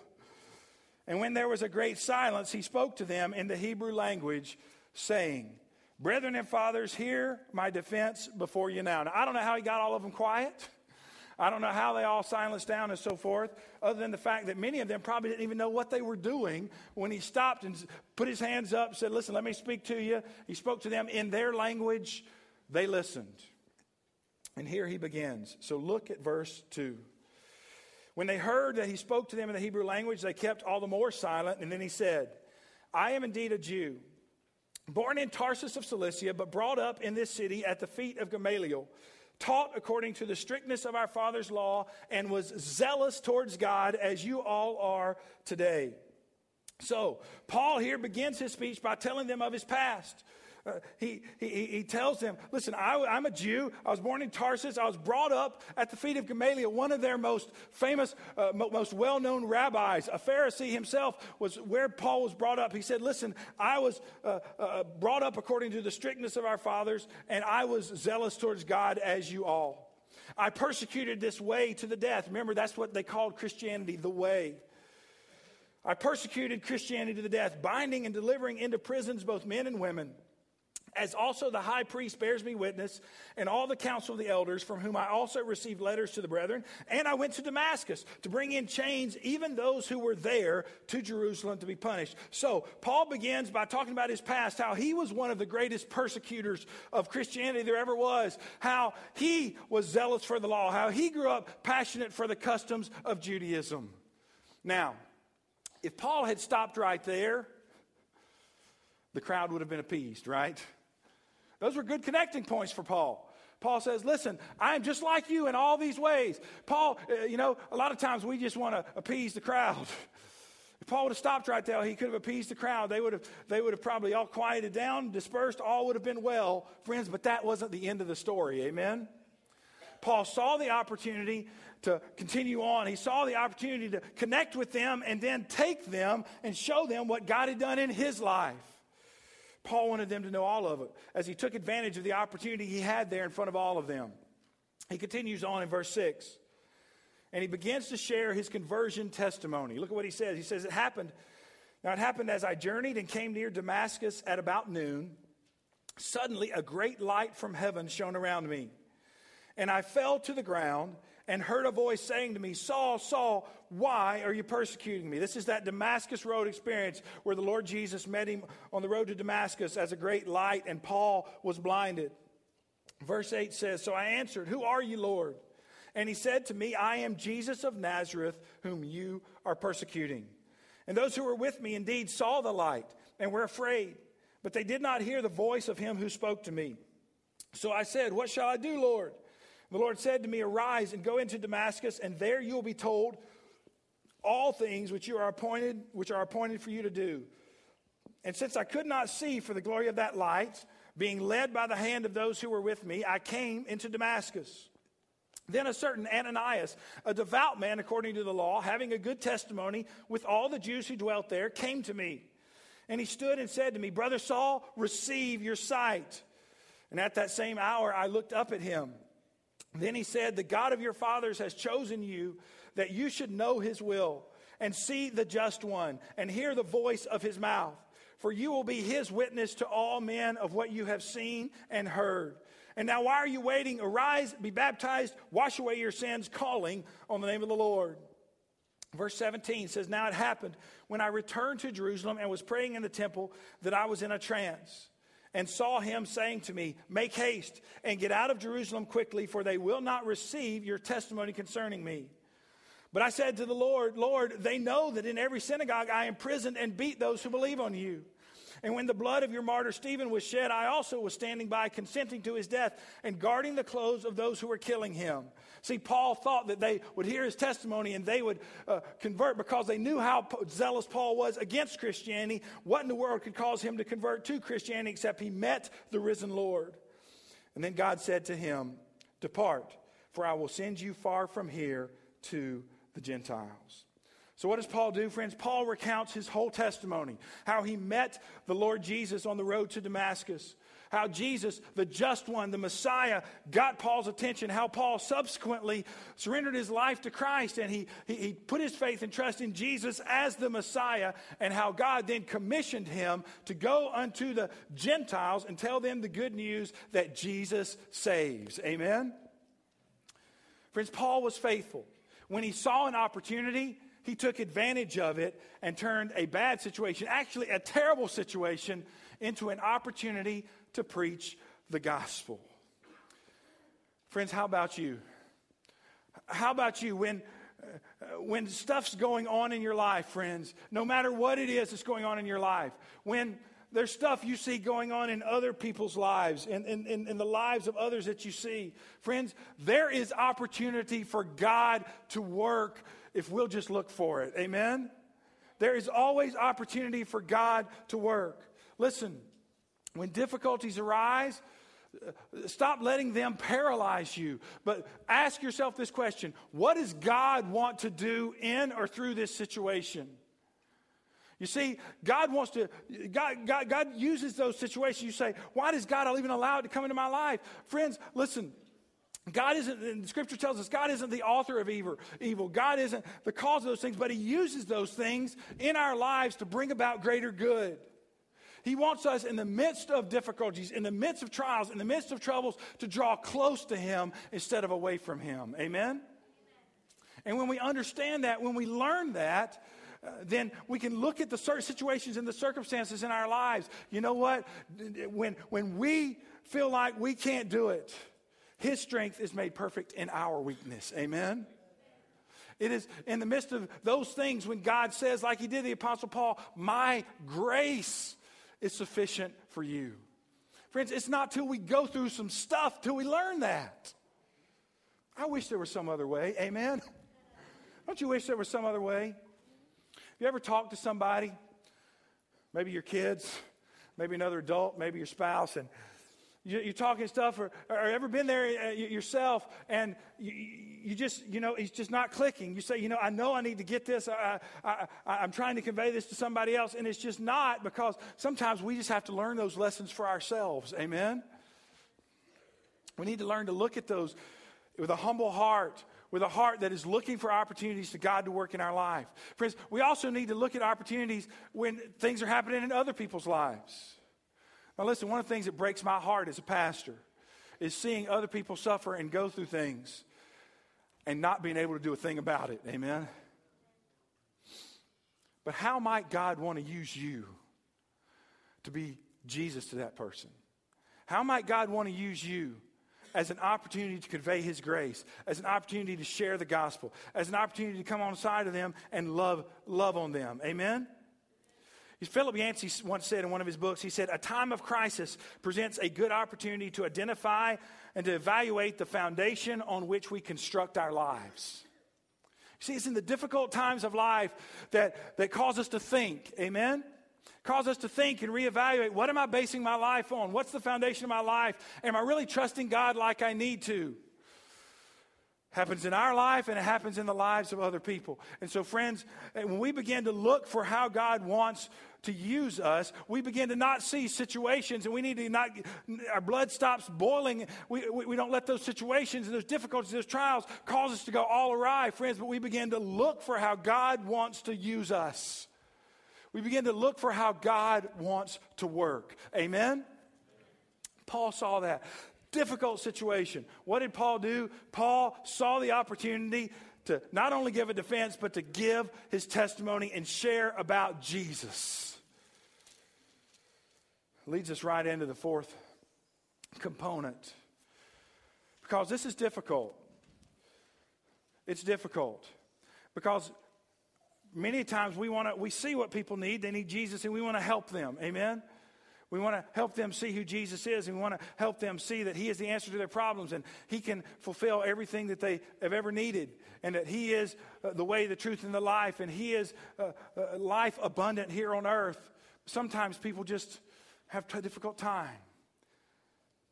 And when there was a great silence, he spoke to them in the Hebrew language, saying, Brethren and fathers, hear my defense before you now. Now, I don't know how he got all of them quiet. I don't know how they all silenced down and so forth, other than the fact that many of them probably didn't even know what they were doing when he stopped and put his hands up, said, Listen, let me speak to you. He spoke to them in their language. They listened. And here he begins. So look at verse 2. When they heard that he spoke to them in the Hebrew language, they kept all the more silent. And then he said, I am indeed a Jew born in Tarsus of Cilicia, but brought up in this city at the feet of Gamaliel, taught according to the strictness of our father's law, and was zealous towards God as you all are today. So, Paul here begins his speech by telling them of his past. Uh, he, he, he tells them, listen, I, am a Jew. I was born in Tarsus. I was brought up at the feet of Gamaliel, one of their most famous, uh, most well known rabbis. A Pharisee himself was where Paul was brought up. He said, listen, I was uh, uh, brought up according to the strictness of our fathers, and I was zealous towards God as you all. I persecuted this way to the death. Remember, that's what they called Christianity, the way. I persecuted Christianity to the death, binding and delivering into prisons both men and women as also the high priest bears me witness, and all the council of the elders, from whom I also received letters to the brethren. And I went to Damascus to bring in chains, even those who were there to Jerusalem to be punished. So, Paul begins by talking about his past, how he was one of the greatest persecutors of Christianity there ever was, how he was zealous for the law, how he grew up passionate for the customs of Judaism. Now, if Paul had stopped right there, the crowd would have been appeased, right? Those were good connecting points for Paul. Paul says, Listen, I am just like you in all these ways. Paul, uh, you know, a lot of times we just want to appease the crowd. If Paul would have stopped right there, he could have appeased the crowd. They would have, they would have probably all quieted down, dispersed, all would have been well, friends, but that wasn't the end of the story. Amen? Paul saw the opportunity to continue on. He saw the opportunity to connect with them and then take them and show them what God had done in his life. Paul wanted them to know all of it as he took advantage of the opportunity he had there in front of all of them. He continues on in verse 6 and he begins to share his conversion testimony. Look at what he says. He says, It happened. Now, it happened as I journeyed and came near Damascus at about noon. Suddenly, a great light from heaven shone around me. And I fell to the ground and heard a voice saying to me, Saul, Saul, why are you persecuting me? This is that Damascus Road experience where the Lord Jesus met him on the road to Damascus as a great light, and Paul was blinded. Verse 8 says, So I answered, Who are you, Lord? And he said to me, I am Jesus of Nazareth, whom you are persecuting. And those who were with me indeed saw the light and were afraid, but they did not hear the voice of him who spoke to me. So I said, What shall I do, Lord? The Lord said to me, Arise and go into Damascus, and there you will be told all things which you are appointed, which are appointed for you to do. And since I could not see for the glory of that light, being led by the hand of those who were with me, I came into Damascus. Then a certain Ananias, a devout man according to the law, having a good testimony with all the Jews who dwelt there, came to me. And he stood and said to me, Brother Saul, receive your sight. And at that same hour I looked up at him. Then he said, The God of your fathers has chosen you that you should know his will and see the just one and hear the voice of his mouth. For you will be his witness to all men of what you have seen and heard. And now, why are you waiting? Arise, be baptized, wash away your sins, calling on the name of the Lord. Verse 17 says, Now it happened when I returned to Jerusalem and was praying in the temple that I was in a trance and saw him saying to me, Make haste and get out of Jerusalem quickly, for they will not receive your testimony concerning me. But I said to the Lord, Lord, they know that in every synagogue I imprisoned and beat those who believe on you. And when the blood of your martyr Stephen was shed, I also was standing by, consenting to his death and guarding the clothes of those who were killing him. See, Paul thought that they would hear his testimony and they would uh, convert because they knew how zealous Paul was against Christianity. What in the world could cause him to convert to Christianity except he met the risen Lord? And then God said to him, Depart, for I will send you far from here to the Gentiles. So, what does Paul do, friends? Paul recounts his whole testimony how he met the Lord Jesus on the road to Damascus, how Jesus, the just one, the Messiah, got Paul's attention, how Paul subsequently surrendered his life to Christ and he, he, he put his faith and trust in Jesus as the Messiah, and how God then commissioned him to go unto the Gentiles and tell them the good news that Jesus saves. Amen? Friends, Paul was faithful. When he saw an opportunity, he took advantage of it and turned a bad situation, actually a terrible situation, into an opportunity to preach the gospel. Friends, how about you? How about you when uh, when stuff's going on in your life, friends, no matter what it is that's going on in your life, when there's stuff you see going on in other people's lives and in, in, in, the lives of others that you see. Friends, there is opportunity for God to work if we'll just look for it. Amen? There is always opportunity for God to work. Listen, when difficulties arise, stop letting them paralyze you. But ask yourself this question What does God want to do in or through this situation? You see, God wants to, God, God, God uses those situations. You say, why does God even allow it to come into my life? Friends, listen, God isn't, Scripture tells us, God isn't the author of evil, evil. God isn't the cause of those things, but He uses those things in our lives to bring about greater good. He wants us in the midst of difficulties, in the midst of trials, in the midst of troubles, to draw close to Him instead of away from Him. Amen? And when we understand that, when we learn that, uh, then we can look at the certain situations and the circumstances in our lives. You know what? When, when we feel like we can't do it, His strength is made perfect in our weakness. Amen? It is in the midst of those things when God says, like He did the Apostle Paul, My grace is sufficient for you. Friends, it's not till we go through some stuff till we learn that. I wish there was some other way. Amen? Don't you wish there was some other way? Have you ever talked to somebody, maybe your kids, maybe another adult, maybe your spouse, and you're talking stuff, or, or ever been there uh, yourself, and you, you, just, you know, it's just not clicking. You say, you know, I know I need to get this. I, I, I, am trying to convey this to somebody else, and it's just not because sometimes we just have to learn those lessons for ourselves. Amen? We need to learn to look at those with a humble heart with a heart that is looking for opportunities to God to work in our life. Friends, we also need to look at opportunities when things are happening in other people's lives. Now, listen, one of the things that breaks my heart as a pastor is seeing other people suffer and go through things and not being able to do a thing about it. Amen? But how might God want to use you to be Jesus to that person? How might God want to use you as an opportunity to convey His grace, as an opportunity to share the gospel, as an opportunity to come on side of them and love, love on them. Amen? Philip Yancey once said in one of his books, he said, A time of crisis presents a good opportunity to identify and to evaluate the foundation on which we construct our lives. See, it's in the difficult times of life that, that cause us to think. Amen? Cause us to think and reevaluate what am I basing my life on? What's the foundation of my life? Am I really trusting God like I need to? Happens in our life and it happens in the lives of other people. And so, friends, eh, when we begin to look for how God wants to use us, we begin to not see situations and we need to not, our blood stops boiling. We, we, we, don't let those situations and those difficulties, those trials cause us to go all awry, friends, but we begin to look for how God wants to use us we begin to look for how God wants to work. Amen? Paul saw that. Difficult situation. What did Paul do? Paul saw the opportunity to not only give a defense, but to give his testimony and share about Jesus. Leads us right into the fourth component. Because this is difficult. It's difficult. Because many times we want to we see what people need they need jesus and we want to help them amen we want to help them see who jesus is and we want to help them see that he is the answer to their problems and he can fulfill everything that they have ever needed and that he is uh, the way the truth and the life and he is uh, uh, life abundant here on earth. Sometimes people just have a difficult time.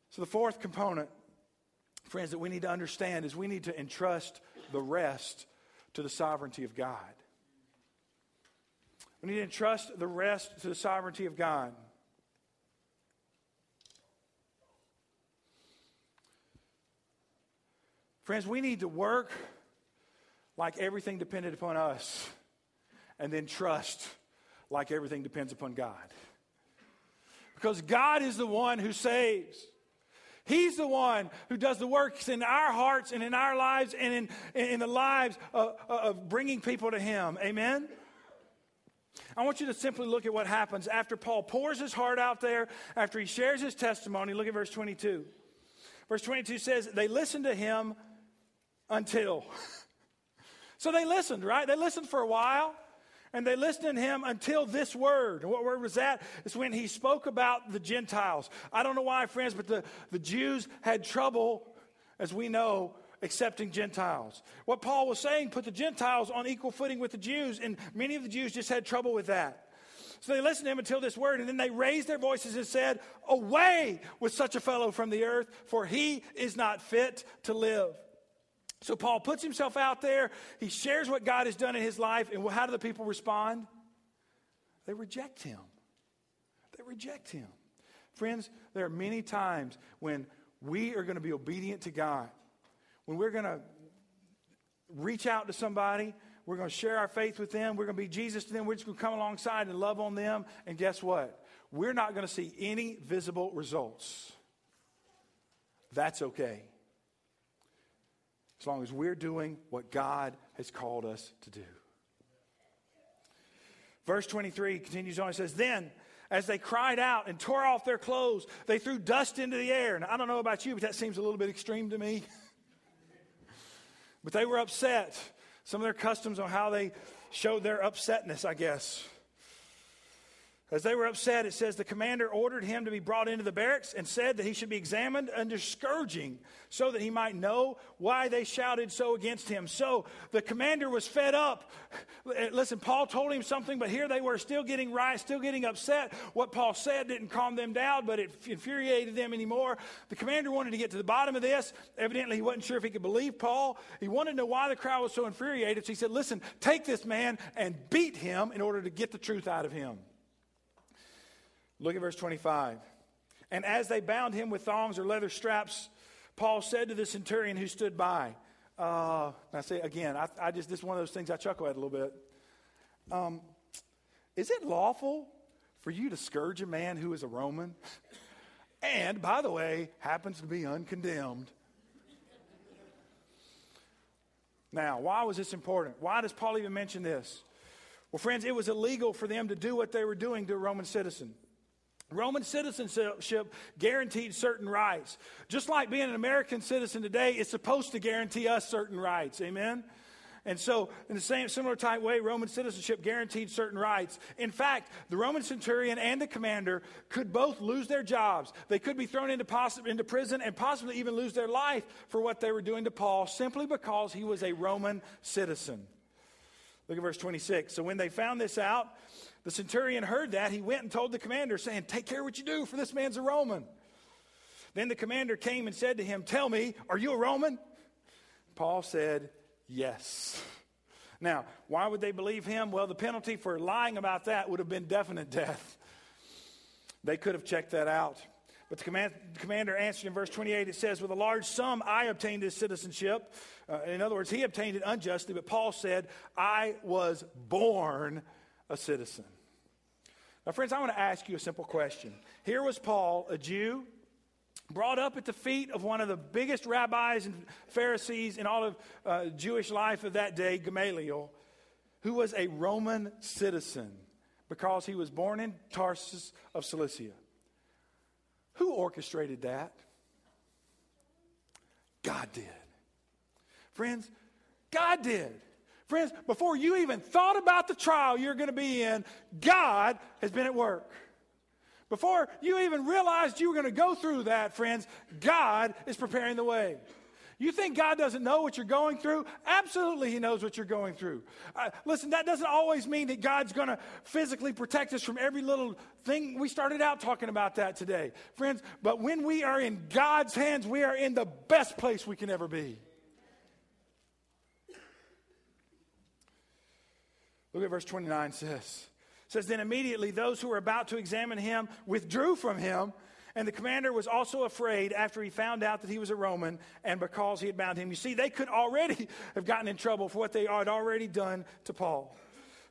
So the fourth component friends that we need to understand is we need to entrust the rest to the sovereignty of god. We need to entrust the rest to the sovereignty of God. Friends, we need to work like everything depended upon us, and then trust like everything depends upon God. Because God is the one who saves. He's the one who does the works in our hearts and in our lives and in, in the lives of, of bringing people to Him. Amen? I want you to simply look at what happens after Paul pours his heart out there, after he shares his testimony. Look at verse 22. Verse 22 says, They listened to him until. so they listened, right? They listened for a while. And they listened to him until this word. And what word was that? It's when he spoke about the Gentiles. I don't know why, friends, but the, the Jews had trouble, as we know, accepting Gentiles. What Paul was saying put the Gentiles on equal footing with the Jews, and many of the Jews just had trouble with that. So they listened to him until this word, and then they raised their voices and said, Away with such a fellow from the earth, for he is not fit to live. So Paul puts himself out there. He shares what God has done in his life. And how do the people respond? They reject him. They reject him. Friends, there are many times when we are going to be obedient to God, when we're going to reach out to somebody, we're going to share our faith with them, we're going to be Jesus to them, we're just going to come alongside and love on them. And guess what? We're not going to see any visible results. That's okay as long as we're doing what God has called us to do. Verse 23 continues on. It says, Then, as they cried out and tore off their clothes, they threw dust into the air. And I don't know about you, but that seems a little bit extreme to me. but they were upset. Some of their customs on how they showed their upsetness, I guess. As they were upset, it says the commander ordered him to be brought into the barracks and said that he should be examined under scourging so that he might know why they shouted so against him. So the commander was fed up. Eh, listen, Paul told him something, but here they were still getting right, still getting upset. What Paul said didn't calm them down, but it infuriated them anymore. The commander wanted to get to the bottom of this. Evidently, he wasn't sure if he could believe Paul. He wanted to know why the crowd was so infuriated. So he said, Listen, take this man and beat him in order to get the truth out of him. Look at verse 25. And as they bound him with thongs or leather straps, Paul said to the centurion who stood by, uh, I say again, I, I, just, this is one of those things I chuckle at a little bit. Um, is it lawful for you to scourge a man who is a Roman? and, by the way, happens to be uncondemned. Now, why was this important? Why does Paul even mention this? Well, friends, it was illegal for them to do what they were doing to a Roman citizen. Roman citizenship guaranteed certain rights. Just like being an American citizen today is supposed to guarantee us certain rights. Amen? And so, in the same similar type way, Roman citizenship guaranteed certain rights. In fact, the Roman centurion and the commander could both lose their jobs. They could be thrown into, poss- into prison and possibly even lose their life for what they were doing to Paul simply because he was a Roman citizen. Look at verse 26. So, when they found this out, the centurion heard that. He went and told the commander, saying, Take care what you do, for this man's a Roman. Then the commander came and said to him, Tell me, are you a Roman? Paul said, Yes. Now, why would they believe him? Well, the penalty for lying about that would have been definite death. They could have checked that out. But the command, commander answered in verse 28, it says, With a large sum I obtained his citizenship. Uh, in other words, he obtained it unjustly, but Paul said, I was born a citizen. Now, friends, I want to ask you a simple question. Here was Paul, a Jew, brought up at the feet of one of the biggest rabbis and Pharisees in all of uh, Jewish life of that day, Gamaliel, who was a Roman citizen because he was born in Tarsus of Cilicia. Who orchestrated that? God did. Friends, God did. Friends, before you even thought about the trial you're going to be in, God has been at work. Before you even realized you were going to go through that, friends, God is preparing the way. You think God doesn't know what you're going through? Absolutely, He knows what you're going through. Uh, listen, that doesn't always mean that God's going to physically protect us from every little thing. We started out talking about that today, friends. But when we are in God's hands, we are in the best place we can ever be. Look at verse 29 says. Says, Then immediately those who were about to examine him withdrew from him, and the commander was also afraid after he found out that he was a Roman and because he had bound him. You see, they could already have gotten in trouble for what they had already done to Paul.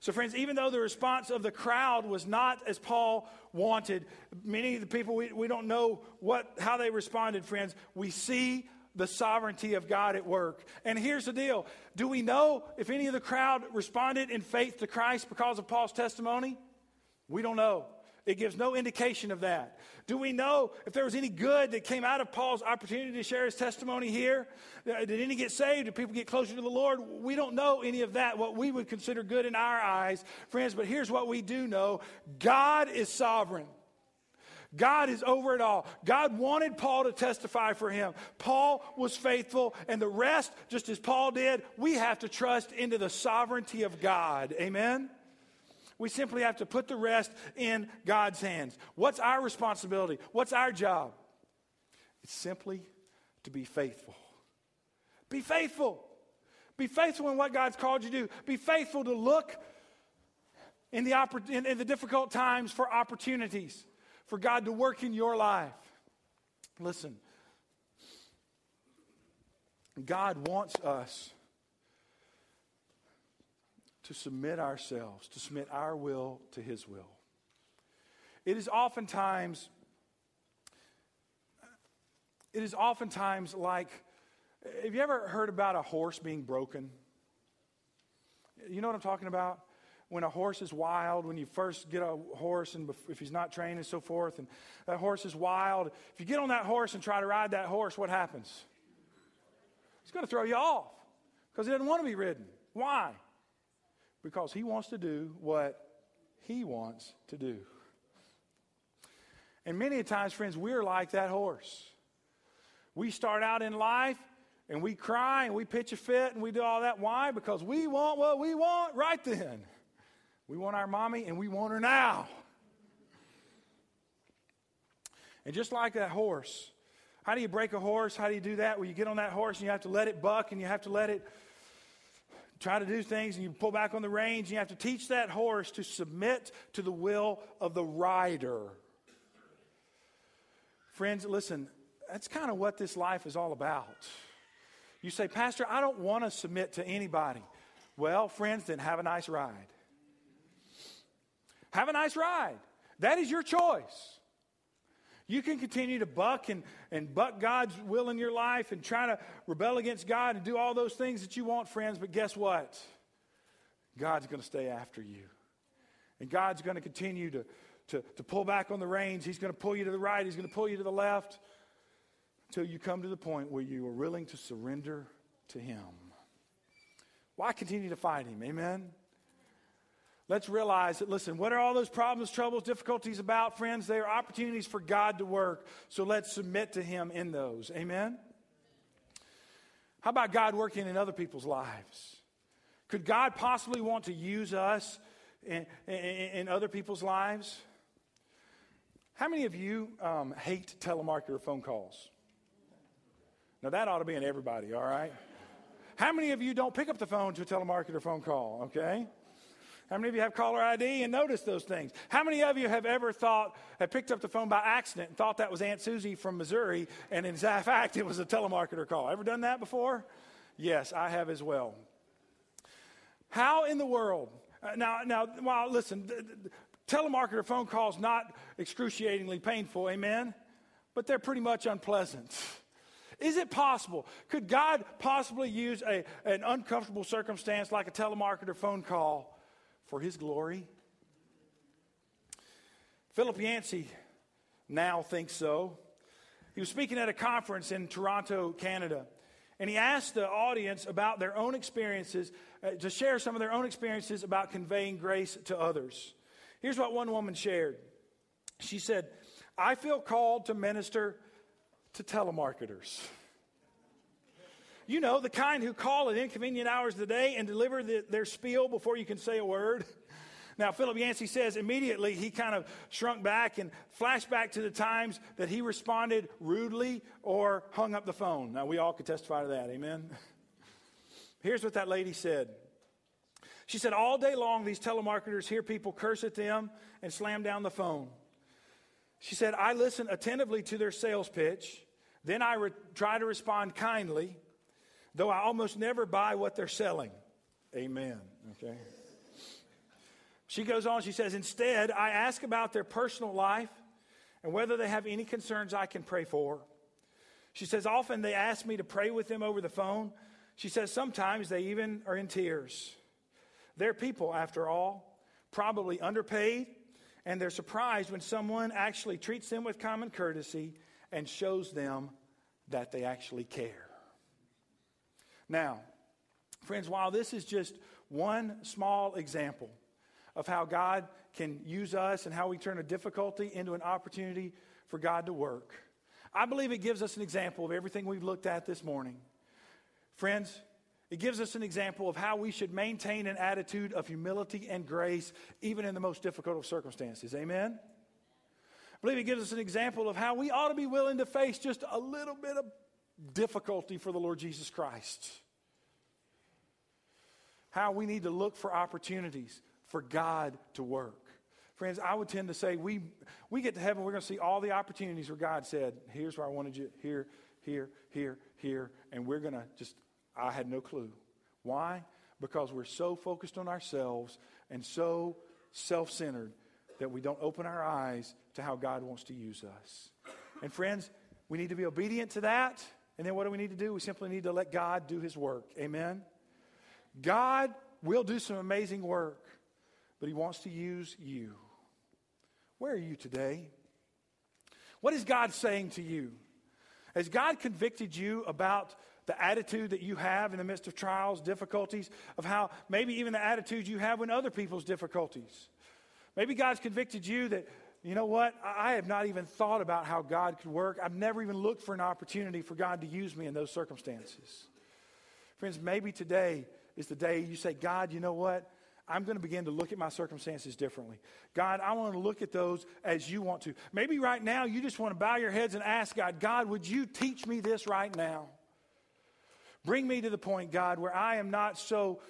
So, friends, even though the response of the crowd was not as Paul wanted, many of the people, we, we don't know what, how they responded, friends. We see the sovereignty of God at work. And here's the deal do we know if any of the crowd responded in faith to Christ because of Paul's testimony? We don't know. It gives no indication of that. Do we know if there was any good that came out of Paul's opportunity to share his testimony here? Uh, did any get saved? Did people get closer to the Lord? We don't know any of that, what we would consider good in our eyes, friends, but here's what we do know God is sovereign. God is over it all. God wanted Paul to testify for him. Paul was faithful, and the rest, just as Paul did, we have to trust into the sovereignty of God. Amen? We simply have to put the rest in God's hands. What's our responsibility? What's our job? It's simply to be faithful. Be faithful. Be faithful in what God's called you to do. Be faithful to look in the, in, in the difficult times for opportunities for God to work in your life. Listen, God wants us to submit ourselves, to submit our will to His will. It is oftentimes, it is oftentimes like, have you ever heard about a horse being broken? You know what I'm talking about? When a horse is wild, when you first get a horse and if he's not trained and so forth, and that horse is wild, if you get on that horse and try to ride that horse, what happens? He's going to throw you off because he doesn't want to be ridden. Why? Because he wants to do what he wants to do. And many times, friends, we're like that horse. We start out in life and we cry and we pitch a fit and we do all that. Why? Because we want what we want right then. We want our mommy and we want her now. And just like that horse, how do you break a horse? How do you do that? Well, you get on that horse and you have to let it buck and you have to let it try to do things and you pull back on the reins and you have to teach that horse to submit to the will of the rider. Friends, listen, that's kind of what this life is all about. You say, Pastor, I don't want to submit to anybody. Well, friends, then have a nice ride. Have a nice ride. That is your choice. You can continue to buck and, and buck God's will in your life and try to rebel against God and do all those things that you want, friends, but guess what? God's going to stay after you. And God's going to continue to, to, to pull back on the reins. He's going to pull you to the right, He's going to pull you to the left until you come to the point where you are willing to surrender to Him. Why continue to fight Him? Amen? Let's realize that, listen, what are all those problems, troubles, difficulties about, friends? They are opportunities for God to work. So let's submit to Him in those. Amen? How about God working in other people's lives? Could God possibly want to use us in, in, in other people's lives? How many of you um, hate telemarketer phone calls? Now, that ought to be in everybody, all right? How many of you don't pick up the phone to a telemarketer phone call, okay? How many of you have caller ID and noticed those things? How many of you have ever thought, have picked up the phone by accident and thought that was Aunt Susie from Missouri, and in fact, it was a telemarketer call? Ever done that before? Yes, I have as well. How in the world? Uh, now, now, well, listen, telemarketer phone calls not excruciatingly painful, amen? But they're pretty much unpleasant. Is it possible? Could God possibly use a, an uncomfortable circumstance like a telemarketer phone call for his glory? Philip Yancey now thinks so. He was speaking at a conference in Toronto, Canada, and he asked the audience about their own experiences, uh, to share some of their own experiences about conveying grace to others. Here's what one woman shared She said, I feel called to minister to telemarketers. You know, the kind who call at inconvenient hours of the day and deliver the, their spiel before you can say a word. Now, Philip Yancey says immediately he kind of shrunk back and flashed back to the times that he responded rudely or hung up the phone. Now, we all could testify to that. Amen? Here's what that lady said. She said, All day long, these telemarketers hear people curse at them and slam down the phone. She said, I listen attentively to their sales pitch. Then I re- try to respond kindly though I almost never buy what they're selling. Amen. Okay. She goes on, she says, Instead, I ask about their personal life and whether they have any concerns I can pray for. She says, Often they ask me to pray with them over the phone. She says, Sometimes they even are in tears. They're people, after all, probably underpaid and they're surprised when someone actually treats them with common courtesy and shows them that they actually care. Now, friends, while this is just one small example of how God can use us and how we turn a difficulty into an opportunity for God to work, I believe it gives us an example of everything we've looked at this morning. Friends, it gives us an example of how we should maintain an attitude of humility and grace even in the most difficult of circumstances. Amen? I believe it gives us an example of how we ought to be willing to face just a little bit of difficulty for the Lord Jesus Christ. How we need to look for opportunities for God to work. Friends, I would tend to say we, we get to heaven, we're going to see all the opportunities where God said, Here's where I wanted you, here, here, here, here, and we're going to just I had no clue. Why? Because we're so focused on ourselves and so self centered that we don't open our eyes to how God wants to use us. And friends, we need to be obedient to that. And then what do we need to do? We simply need to let God do his work. Amen? God will do some amazing work, but he wants to use you. Where are you today? What is God saying to you? Has God convicted you about the attitude that you have in the midst of trials, difficulties, of how maybe even the attitude you have when other people's difficulties. Maybe God's convicted you that, you know what, I have not even thought about how God could work. I've never even looked for an opportunity for God to use me in those circumstances. Friends, maybe today is the day you say, God, you know what? I'm going to begin to look at my circumstances differently. God, I want to look at those as you want to. Maybe right now you just want to bow your heads and ask God, God, would you teach me this right now? Bring me to the point, God, where I am not so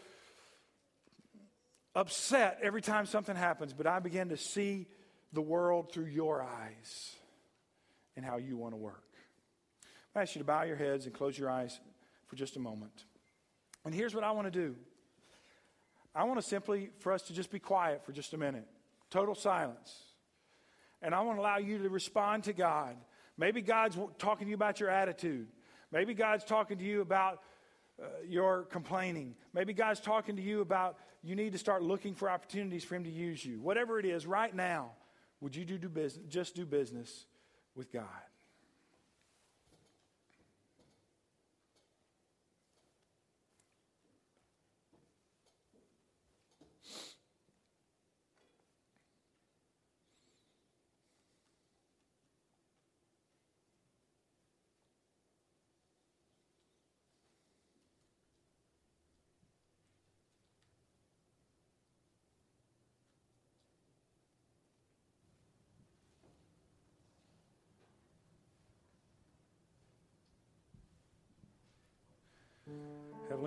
upset every time something happens, but I begin to see the world through your eyes and how you want to work. I ask you to bow your heads and close your eyes for just a moment. And here's what I want to do I want to simply, for us to just be quiet for just a minute, total silence. And I want to allow you to respond to God. Maybe God's talking to you about your attitude. Maybe God's talking to you about uh, your complaining. Maybe God's talking to you about you need to start looking for opportunities for Him to use you. Whatever it is, right now, would you do, do business, just do business with God?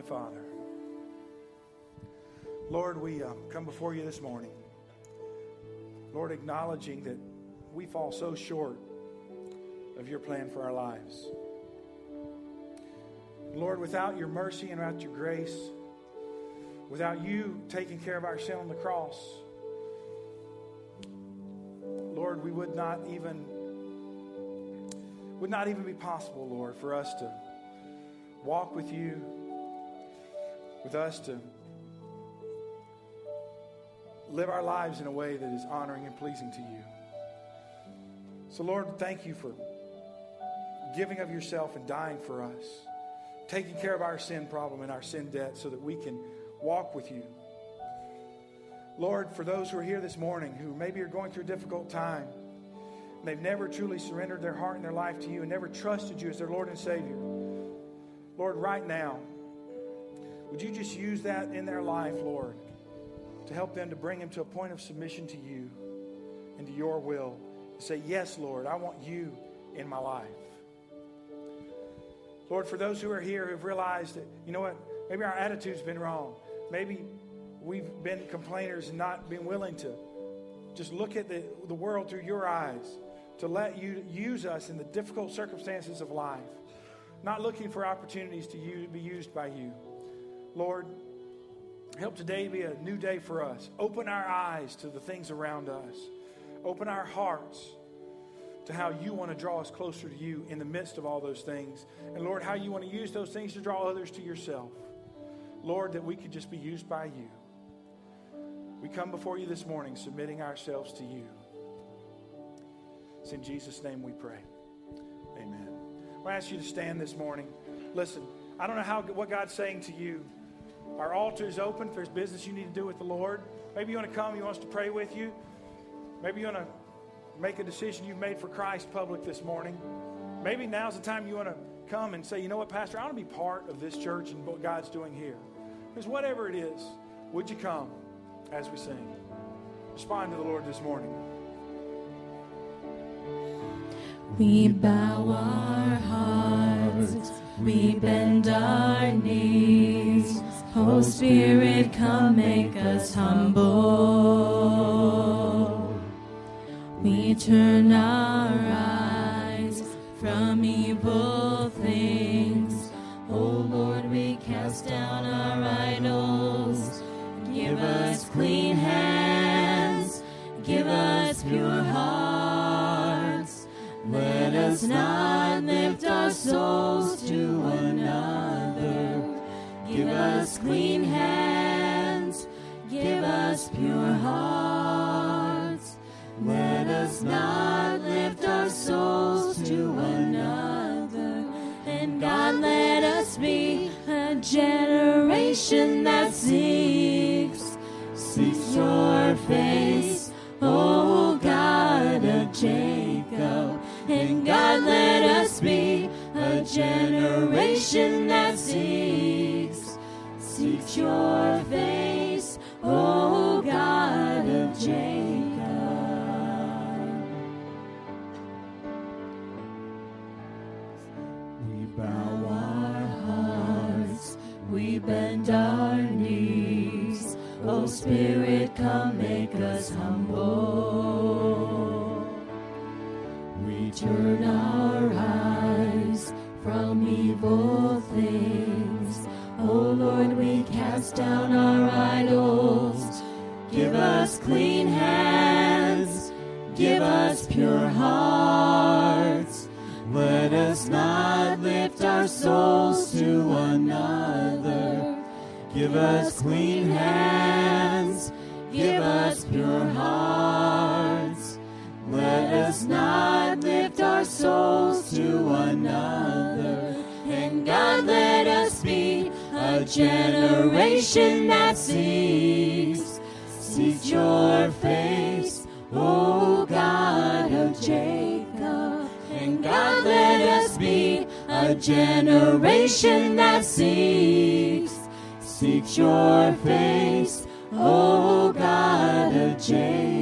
Heavenly Father, Lord, we uh, come before you this morning. Lord, acknowledging that we fall so short of your plan for our lives. Lord, without your mercy and without your grace, without you taking care of our sin on the cross, Lord, we would not even would not even be possible, Lord, for us to walk with you, with us to live our lives in a way that is honoring and pleasing to you. So, Lord, thank you for giving of yourself and dying for us, taking care of our sin problem and our sin debt so that we can walk with you. Lord, for those who are here this morning who maybe are going through a difficult time, they've never truly surrendered their heart and their life to you and never trusted you as their Lord and Savior. Lord, right now, would you just use that in their life, Lord, to help them to bring them to a point of submission to you and to your will? Say, Yes, Lord, I want you in my life. Lord, for those who are here who've realized that, you know what, maybe our attitude's been wrong. Maybe we've been complainers and not been willing to just look at the, the world through your eyes, to let you use us in the difficult circumstances of life not looking for opportunities to use, be used by you. Lord, help today be a new day for us. Open our eyes to the things around us, open our hearts to how you want to draw us closer to you in the midst of all those things. And Lord, how you want to use those things to draw others to yourself. Lord, that we could just be used by you. We come before you this morning submitting ourselves to you. It's in Jesus' name we pray. Amen. I ask you to stand this morning. Listen, I don't know how what God's saying to you. Our altar is open. If there's business you need to do with the Lord, maybe you want to come. He wants to pray with you. Maybe you want to make a decision you've made for Christ public this morning. Maybe now's the time you want to come and say, you know what, Pastor, I want to be part of this church and what God's doing here. Because whatever it is, would you come as we sing? Respond to the Lord this morning. We bow our hearts, we bend our knees. Oh Spirit, come make us humble. We turn our eyes from evil things. Oh Lord, we cast down our idols. Give us clean hands, give us pure hearts. Let us not lift our souls face, oh God of Jacob. And God, let us be a generation that seeks, seeks your face, oh God of Jacob. We bow our hearts, we bend our knees. Oh Spirit, come make us humble. We turn our eyes from evil things. Oh Lord, we cast down our idols. Give us clean hands, give us pure hearts. Let us not lift our souls to another. Give us clean hands, give us pure hearts. Let us not lift our souls to another. And God, let us be a generation that seeks, seeks your face, O God of Jacob. And God, let us be a generation that seeks, seeks your face, O God of Jacob.